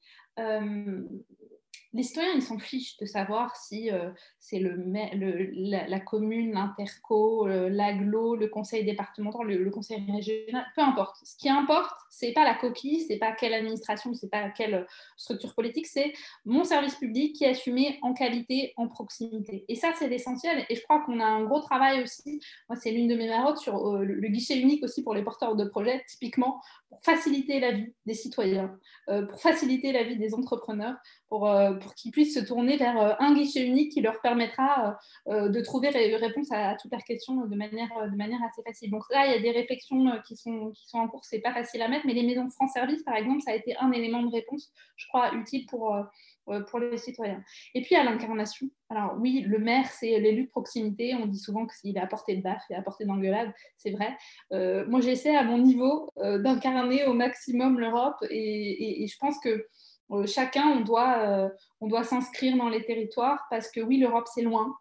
les citoyens, ils s'en fichent de savoir si euh, c'est la, commune, l'interco, euh, l'aglo, le conseil départemental, le, conseil régional, peu importe. Ce qui importe, c'est pas la coquille, c'est pas quelle administration, c'est pas quelle structure politique, c'est mon service public qui est assumé en qualité, en proximité. Et ça, c'est l'essentiel. Et je crois qu'on a un gros travail aussi. Moi, c'est l'une de mes marottes sur euh, le guichet unique aussi pour les porteurs de projets, typiquement pour faciliter la vie des citoyens, pour faciliter la vie des entrepreneurs, pour pour qu'ils puissent se tourner vers un guichet unique qui leur permettra de trouver les réponses à, toutes leurs questions de manière, de manière assez facile. Donc là, il y a des réflexions qui sont, qui sont en cours, c'est pas facile à mettre, mais les maisons France Service, par exemple, ça a été un élément de réponse, je crois, utile pour, pour les citoyens. Et puis à l'incarnation. Alors oui, le maire, c'est l'élu de proximité. On dit souvent qu'il est à portée de baffe et à portée d'engueulade. C'est vrai. moi, j'essaie à mon niveau d'incarner au maximum l'Europe et, je pense que euh, chacun, on doit, euh, doit s'inscrire dans les territoires parce que oui, l'Europe, c'est loin.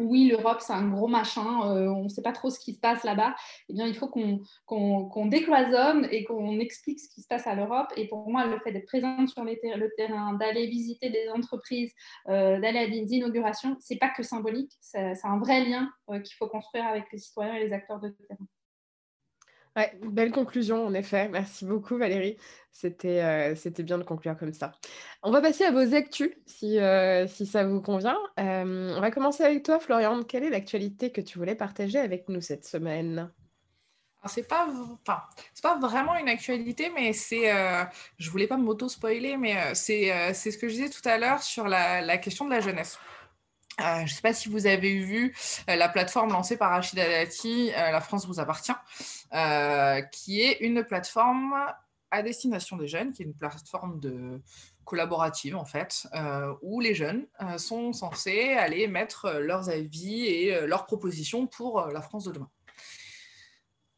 Oui, l'Europe, c'est un gros machin, euh, on ne sait pas trop ce qui se passe là-bas. Eh bien, il faut qu'on décloisonne et qu'on explique ce qui se passe à l'Europe. Et pour moi, le fait d'être présente sur le terrain, d'aller visiter des entreprises, d'aller à des inaugurations, ce n'est pas que symbolique, c'est un vrai lien qu'il faut construire avec les citoyens et les acteurs de terrain. Belle conclusion, en effet. Merci beaucoup, Valérie. C'était euh, c'était bien de conclure comme ça. On va passer à vos actus, si, euh, si ça vous convient. Euh, on va commencer avec toi, Florian. Quelle est l'actualité que tu voulais partager avec nous cette semaine? C'est pas, c'est pas vraiment une actualité, mais c'est, je voulais pas m'auto-spoiler, mais c'est, c'est ce que je disais tout à l'heure sur la question de la jeunesse. Euh, je ne sais pas si vous avez vu euh, la plateforme lancée par Rachida Dati, euh, La France vous appartient, qui est une plateforme à destination des jeunes, qui est une plateforme collaborative en fait, où les jeunes sont censés aller mettre leurs avis et leurs propositions pour la France de demain.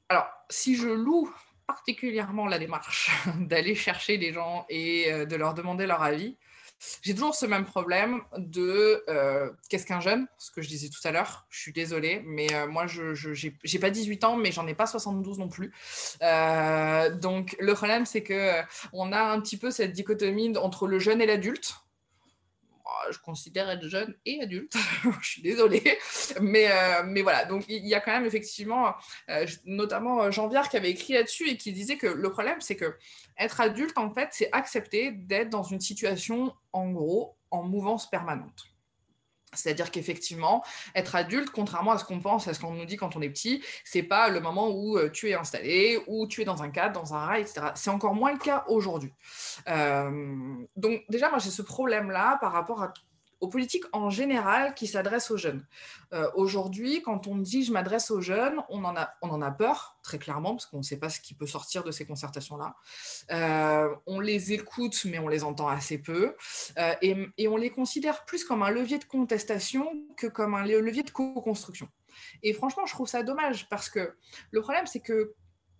Alors, si je loue particulièrement la démarche d'aller chercher les gens et de leur demander leur avis, j'ai toujours ce même problème de euh, qu'est-ce qu'un jeune? Ce que je disais tout à l'heure, je suis désolée, mais euh, moi, je n'ai pas 18 ans, mais j'en ai pas 72 non plus. Euh, donc, le problème, c'est que on a un petit peu cette dichotomie entre le jeune et l'adulte. Je considère être jeune et adulte, je suis désolée, mais, mais voilà, donc il y a quand même effectivement, notamment Jean Viard qui avait écrit là-dessus et qui disait que le problème, c'est que être adulte, en fait, c'est accepter d'être dans une situation, en gros, en mouvance permanente. C'est-à-dire qu'effectivement, être adulte, contrairement à ce qu'on pense, à ce qu'on nous dit quand on est petit, c'est pas le moment où euh, tu es installé, où tu es dans un cadre, dans un rail, etc. C'est encore moins le cas aujourd'hui. Euh, donc déjà, moi j'ai ce problème-là par rapport à aux politiques en général qui s'adressent aux jeunes. Euh, aujourd'hui, quand on dit je m'adresse aux jeunes, on en, a, on en a peur, très clairement, parce qu'on ne sait pas ce qui peut sortir de ces concertations-là. Euh, on les écoute, mais on les entend assez peu. Euh, et, et, on les considère plus comme un levier de contestation que comme un levier de co-construction. Et franchement, je trouve ça dommage, parce que le problème, c'est que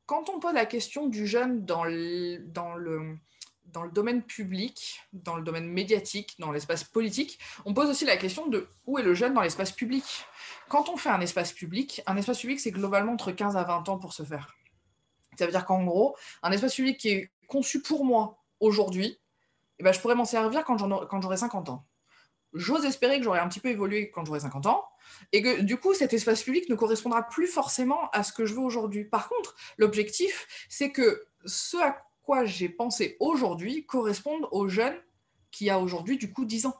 quand on pose la question du jeune dans dans le dans le domaine public, dans le domaine médiatique, dans l'espace politique, on pose aussi la question de où est le jeune dans l'espace public. Quand on fait un espace public, un espace public, c'est globalement entre 15 à 20 ans pour se faire. Ça veut dire qu'en gros, un espace public qui est conçu pour moi aujourd'hui, eh ben, je pourrais m'en servir quand j'aurai 50 ans. J'ose espérer que j'aurai un petit peu évolué quand j'aurai 50 ans, et que du coup, cet espace public ne correspondra plus forcément à ce que je veux aujourd'hui. Par contre, l'objectif, c'est que ce à j'ai pensé aujourd'hui correspondent aux jeunes qui a aujourd'hui du coup 10 ans.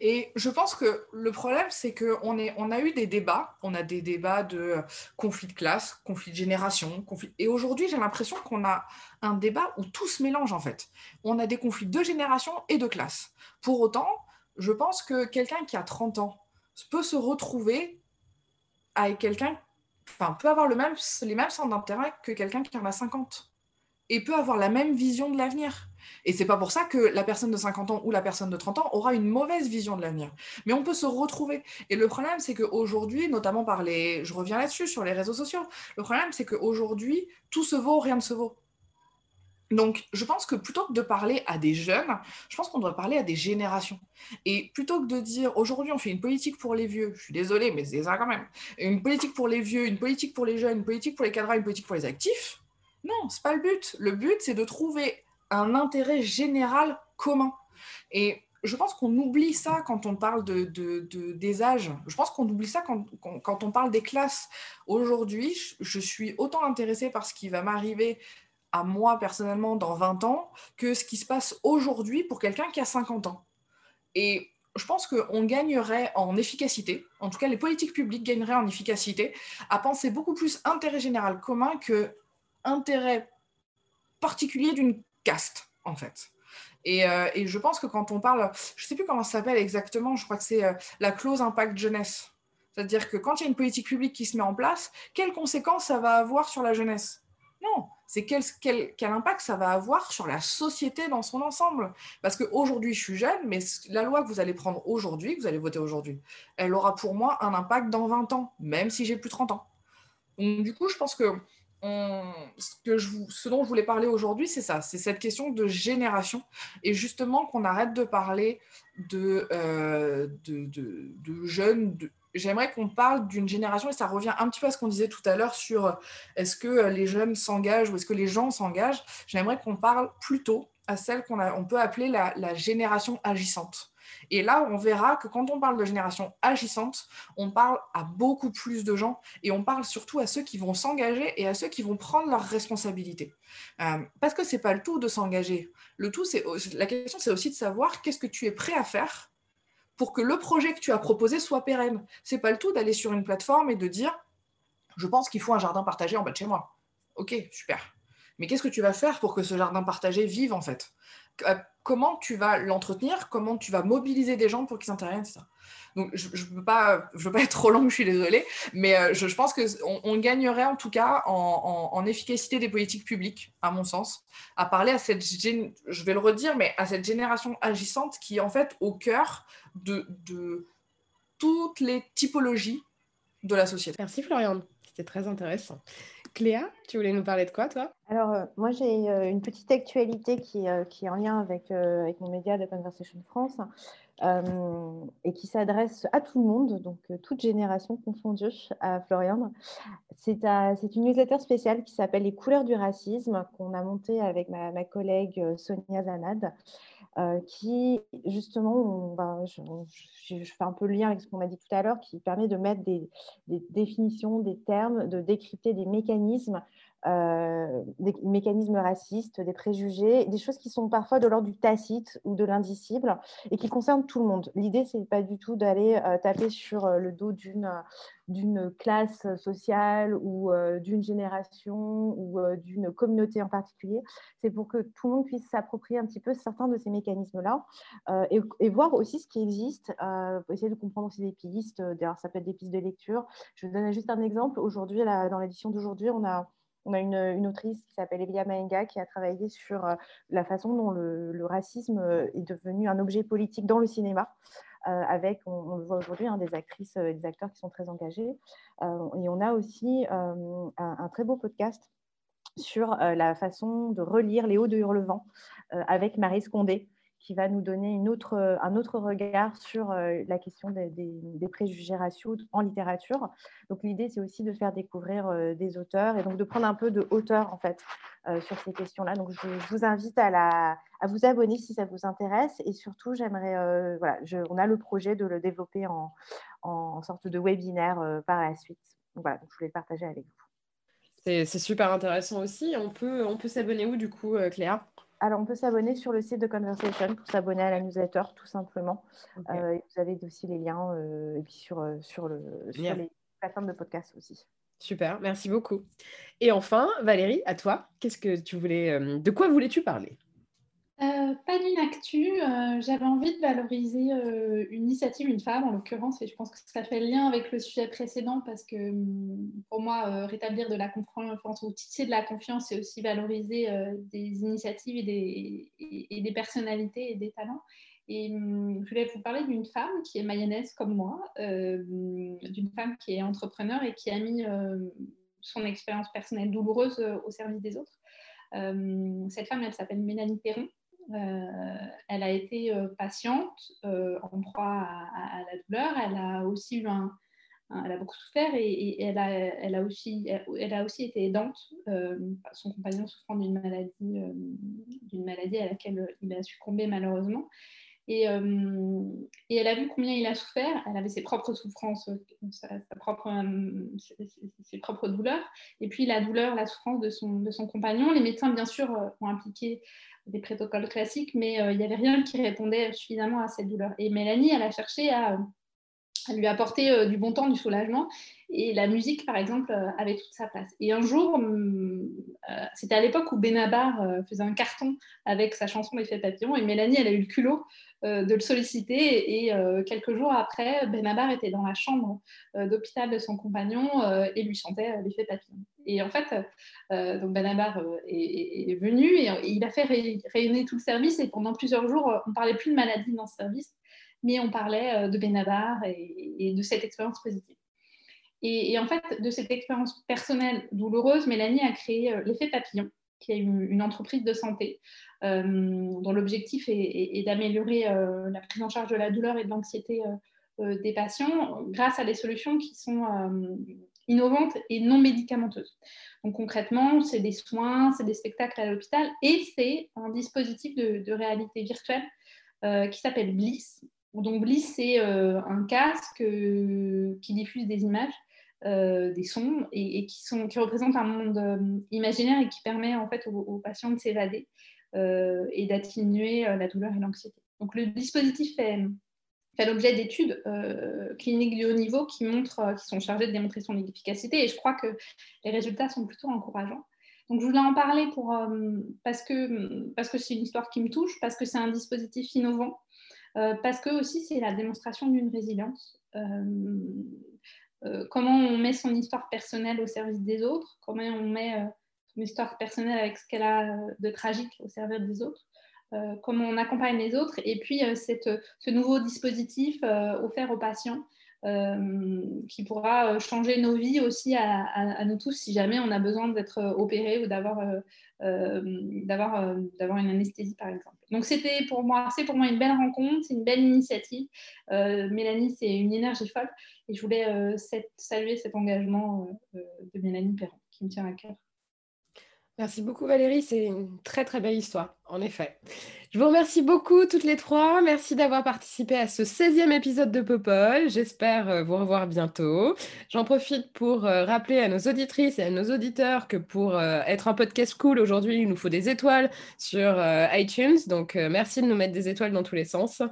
Et je pense que le problème, c'est qu'on on a eu des débats, on a des débats de conflit de classe, conflit de génération, conflit... et aujourd'hui, j'ai l'impression qu'on a un débat où tout se mélange en fait. On a des conflits de génération et de classe. Pour autant, je pense que quelqu'un qui a 30 ans peut se retrouver avec quelqu'un, enfin, peut avoir les mêmes centres d'intérêt que quelqu'un qui en a 50 et peut avoir la même vision de l'avenir. Et c'est pas pour ça que la personne de 50 ans ou la personne de 30 ans aura une mauvaise vision de l'avenir. Mais on peut se retrouver. Et le problème, c'est qu'aujourd'hui, notamment par les. Je reviens là-dessus, sur les réseaux sociaux. Le problème, c'est qu'aujourd'hui, tout se vaut, rien ne se vaut. Donc, je pense que plutôt que de parler à des jeunes, je pense qu'on doit parler à des générations. Et plutôt que de dire aujourd'hui on fait une politique pour les vieux, je suis désolée, mais c'est ça quand même, une politique pour les vieux, une politique pour les jeunes, une politique pour les cadres, une politique pour les actifs, non, c'est pas le but. Le but, c'est de trouver un intérêt général commun. Et je pense qu'on oublie ça quand on parle de, des âges. Je pense qu'on oublie ça quand, quand, on parle des classes. Aujourd'hui, je suis autant intéressée par ce qui va m'arriver à moi personnellement dans 20 ans que ce qui se passe aujourd'hui pour quelqu'un qui a 50 ans. Et je pense qu'on gagnerait en efficacité, en tout cas les politiques publiques gagneraient en efficacité, à penser beaucoup plus intérêt général commun que intérêt particulier d'une caste, en fait. Et, et, je pense que quand on parle, je ne sais plus comment ça s'appelle exactement, je crois que c'est la clause impact jeunesse. C'est-à-dire que quand il y a une politique publique qui se met en place, quelles conséquences ça va avoir sur la jeunesse? Non, c'est quel, quel, quel, impact ça va avoir sur la société dans son ensemble. Parce qu'aujourd'hui, je suis jeune, mais la loi que vous allez prendre aujourd'hui, que vous allez voter aujourd'hui, elle aura pour moi un impact dans 20 ans, même si j'ai plus 30 ans. Donc, du coup, je pense que, ce, que dont je voulais parler aujourd'hui, c'est ça, c'est cette question de génération. Et justement, qu'on arrête de parler de, euh, jeunes, j'aimerais qu'on parle d'une génération, et ça revient un petit peu à ce qu'on disait tout à l'heure sur euh, est-ce que euh, les jeunes s'engagent ou est-ce que les gens s'engagent. J'aimerais qu'on parle plutôt à celle qu'on on peut appeler la, génération agissante. Et là, on verra que quand on parle de génération agissante, on parle à beaucoup plus de gens et on parle surtout à ceux qui vont s'engager et à ceux qui vont prendre leurs responsabilités. Euh, parce que c'est pas le tout de s'engager. Le tout, c'est la question, c'est aussi de savoir qu'est-ce que tu es prêt à faire pour que le projet que tu as proposé soit pérenne. C'est pas le tout d'aller sur une plateforme et de dire je pense qu'il faut un jardin partagé en bas de chez moi. Ok, super. Mais qu'est-ce que tu vas faire pour que ce jardin partagé vive en fait? Comment tu vas l'entretenir Comment tu vas mobiliser des gens pour qu'ils s'intéressent à ça donc, je ne je veux pas être trop long, je suis désolée, mais euh, je, pense qu'on on gagnerait en tout cas en, efficacité des politiques publiques, à mon sens, à parler à cette, je vais le redire, mais à cette génération agissante qui est en fait au cœur de, de toutes les typologies de la société. Merci Florian, c'était très intéressant. Cléa, tu voulais nous parler de quoi, toi? Alors, euh, moi, j'ai euh, une petite actualité qui, euh, qui, est en lien avec, avec mon média de Conversation France et qui s'adresse à tout le monde, donc toute génération confondue, à Florian. C'est une newsletter spéciale qui s'appelle Les couleurs du racisme, qu'on a montée avec ma collègue Sonia Zanad. Euh, qui justement, ben, je, fais un peu le lien avec ce qu'on a dit tout à l'heure, qui permet de mettre des, définitions, des termes, de décrypter des mécanismes euh, des mécanismes racistes, des préjugés, des choses qui sont parfois de l'ordre du tacite ou de l'indicible et qui concernent tout le monde. L'idée, c'est pas du tout d'aller euh, taper sur euh, le dos d'une classe sociale ou d'une génération ou d'une communauté en particulier. C'est pour que tout le monde puisse s'approprier un petit peu certains de ces mécanismes-là et, et, voir aussi ce qui existe, essayer de comprendre aussi des pistes. D'ailleurs, ça peut être des pistes de lecture. Je vais donner juste un exemple. Aujourd'hui, dans l'édition d'aujourd'hui, on a on a une, autrice qui s'appelle Elia Maenga qui a travaillé sur euh, la façon dont le, racisme euh, est devenu un objet politique dans le cinéma. Euh, avec, on, le voit aujourd'hui, hein, des actrices et des acteurs qui sont très engagés. Euh, et on a aussi euh, un, un, très beau podcast sur la façon de relire Les Hauts de Hurlevent avec Marie Scondé, qui va nous donner euh, un autre regard sur euh, la question des, préjugés raciaux en littérature. Donc l'idée, c'est aussi de faire découvrir euh, des auteurs et donc de prendre un peu de hauteur en fait sur ces questions-là. Donc je, vous invite à, vous abonner si ça vous intéresse et surtout, j'aimerais, voilà, on a le projet de le développer en, en sorte de webinaire par la suite. Donc, voilà, donc je voulais le partager avec vous. C'est super intéressant aussi. On peut, on peut s'abonner où du coup, Cléa? Alors, on peut s'abonner sur le site de Conversation pour s'abonner à la newsletter, tout simplement. Okay. Euh, vous avez aussi les liens euh, et puis sur, euh, sur, le, sur les plateformes de podcast aussi. Super, merci beaucoup. Et enfin, Valérie, à toi, qu'est-ce que tu voulais, de quoi voulais-tu parler? Euh, pas d'une actu, euh, j'avais envie de valoriser euh, une initiative, une femme en l'occurrence, et je pense que ça fait lien avec le sujet précédent parce que hum, pour moi, rétablir de la confiance ou tisser de la confiance, c'est aussi valoriser des initiatives et des, et, des, personnalités et des talents. Et hum, je voulais vous parler d'une femme qui est mayonnaise comme moi, euh, d'une femme qui est entrepreneur et qui a mis son expérience personnelle douloureuse au service des autres. cette femme, elle s'appelle Mélanie Perron. Euh, elle a été euh, patiente, euh, en proie à, la douleur. Elle a aussi eu un, elle a beaucoup souffert et, elle, a, elle, a aussi, elle, a aussi été aidante. son compagnon souffrant d'une maladie, maladie à laquelle il a succombé malheureusement. Et, elle a vu combien il a souffert. Elle avait ses propres souffrances, sa, propre, ses, ses, propres douleurs. Et puis la douleur, la souffrance de son, de son compagnon. Les médecins, bien sûr, ont impliqué des protocoles classiques, mais euh, il n'y avait rien qui répondait suffisamment à cette douleur. Et Mélanie, elle a cherché à, lui apportait du bon temps, du soulagement. Et la musique, par exemple, avait toute sa place. Et un jour, hum, c'était à l'époque où Benabar faisait un carton avec sa chanson L'effet papillon, et Mélanie, elle a eu le culot euh, de le solliciter. Et euh, quelques jours après, Benabar était dans la chambre euh, d'hôpital de son compagnon et lui chantait l'effet papillon. Et en fait, donc Benabar est, venu et, il a fait rayonner tout le service. Et pendant plusieurs jours, on ne parlait plus de maladie dans ce service, mais on parlait de Benabar et, de cette expérience positive. Et, en fait, de cette expérience personnelle douloureuse, Mélanie a créé l'effet papillon, qui est une entreprise de santé euh, dont l'objectif est, d'améliorer euh, la prise en charge de la douleur et de l'anxiété euh, des patients grâce à des solutions qui sont innovantes et non médicamenteuses. Donc concrètement, c'est des soins, c'est des spectacles à l'hôpital et c'est un dispositif de, réalité virtuelle qui s'appelle Bliss. Donc Bliss, c'est un casque qui diffuse des images, des sons et, qui, représentent un monde imaginaire et qui permet en fait aux patients de s'évader euh, et d'atténuer euh, la douleur et l'anxiété. Donc le dispositif fait, l'objet d'études euh, cliniques du haut niveau qui, montrent, qui sont chargées de démontrer son efficacité et je crois que les résultats sont plutôt encourageants. Donc je voulais en parler pour, parce que parce que c'est une histoire qui me touche, parce que c'est un dispositif innovant, parce que aussi c'est la démonstration d'une résilience. comment on met son histoire personnelle au service des autres, comment on met une histoire personnelle avec ce qu'elle a euh, de tragique au service des autres, euh, comment on accompagne les autres, et puis euh, ce nouveau dispositif offert aux patients qui pourra changer nos vies aussi à, nous tous si jamais on a besoin d'être opéré ou d'avoir une anesthésie par exemple. Donc c'était pour moi c'est pour moi une belle rencontre, c'est une belle initiative. Mélanie c'est une énergie folle et je voulais saluer cet engagement de Mélanie Perron qui me tient à cœur. Merci beaucoup Valérie, c'est une très très belle histoire, en effet. Je vous remercie beaucoup toutes les trois. Merci d'avoir participé à ce 16e épisode de Popol. J'espère euh, vous revoir bientôt. J'en profite pour euh, rappeler à nos auditrices et à nos auditeurs que pour euh, être un podcast cool aujourd'hui, il nous faut des étoiles sur iTunes. Donc merci de nous mettre des étoiles dans tous les sens.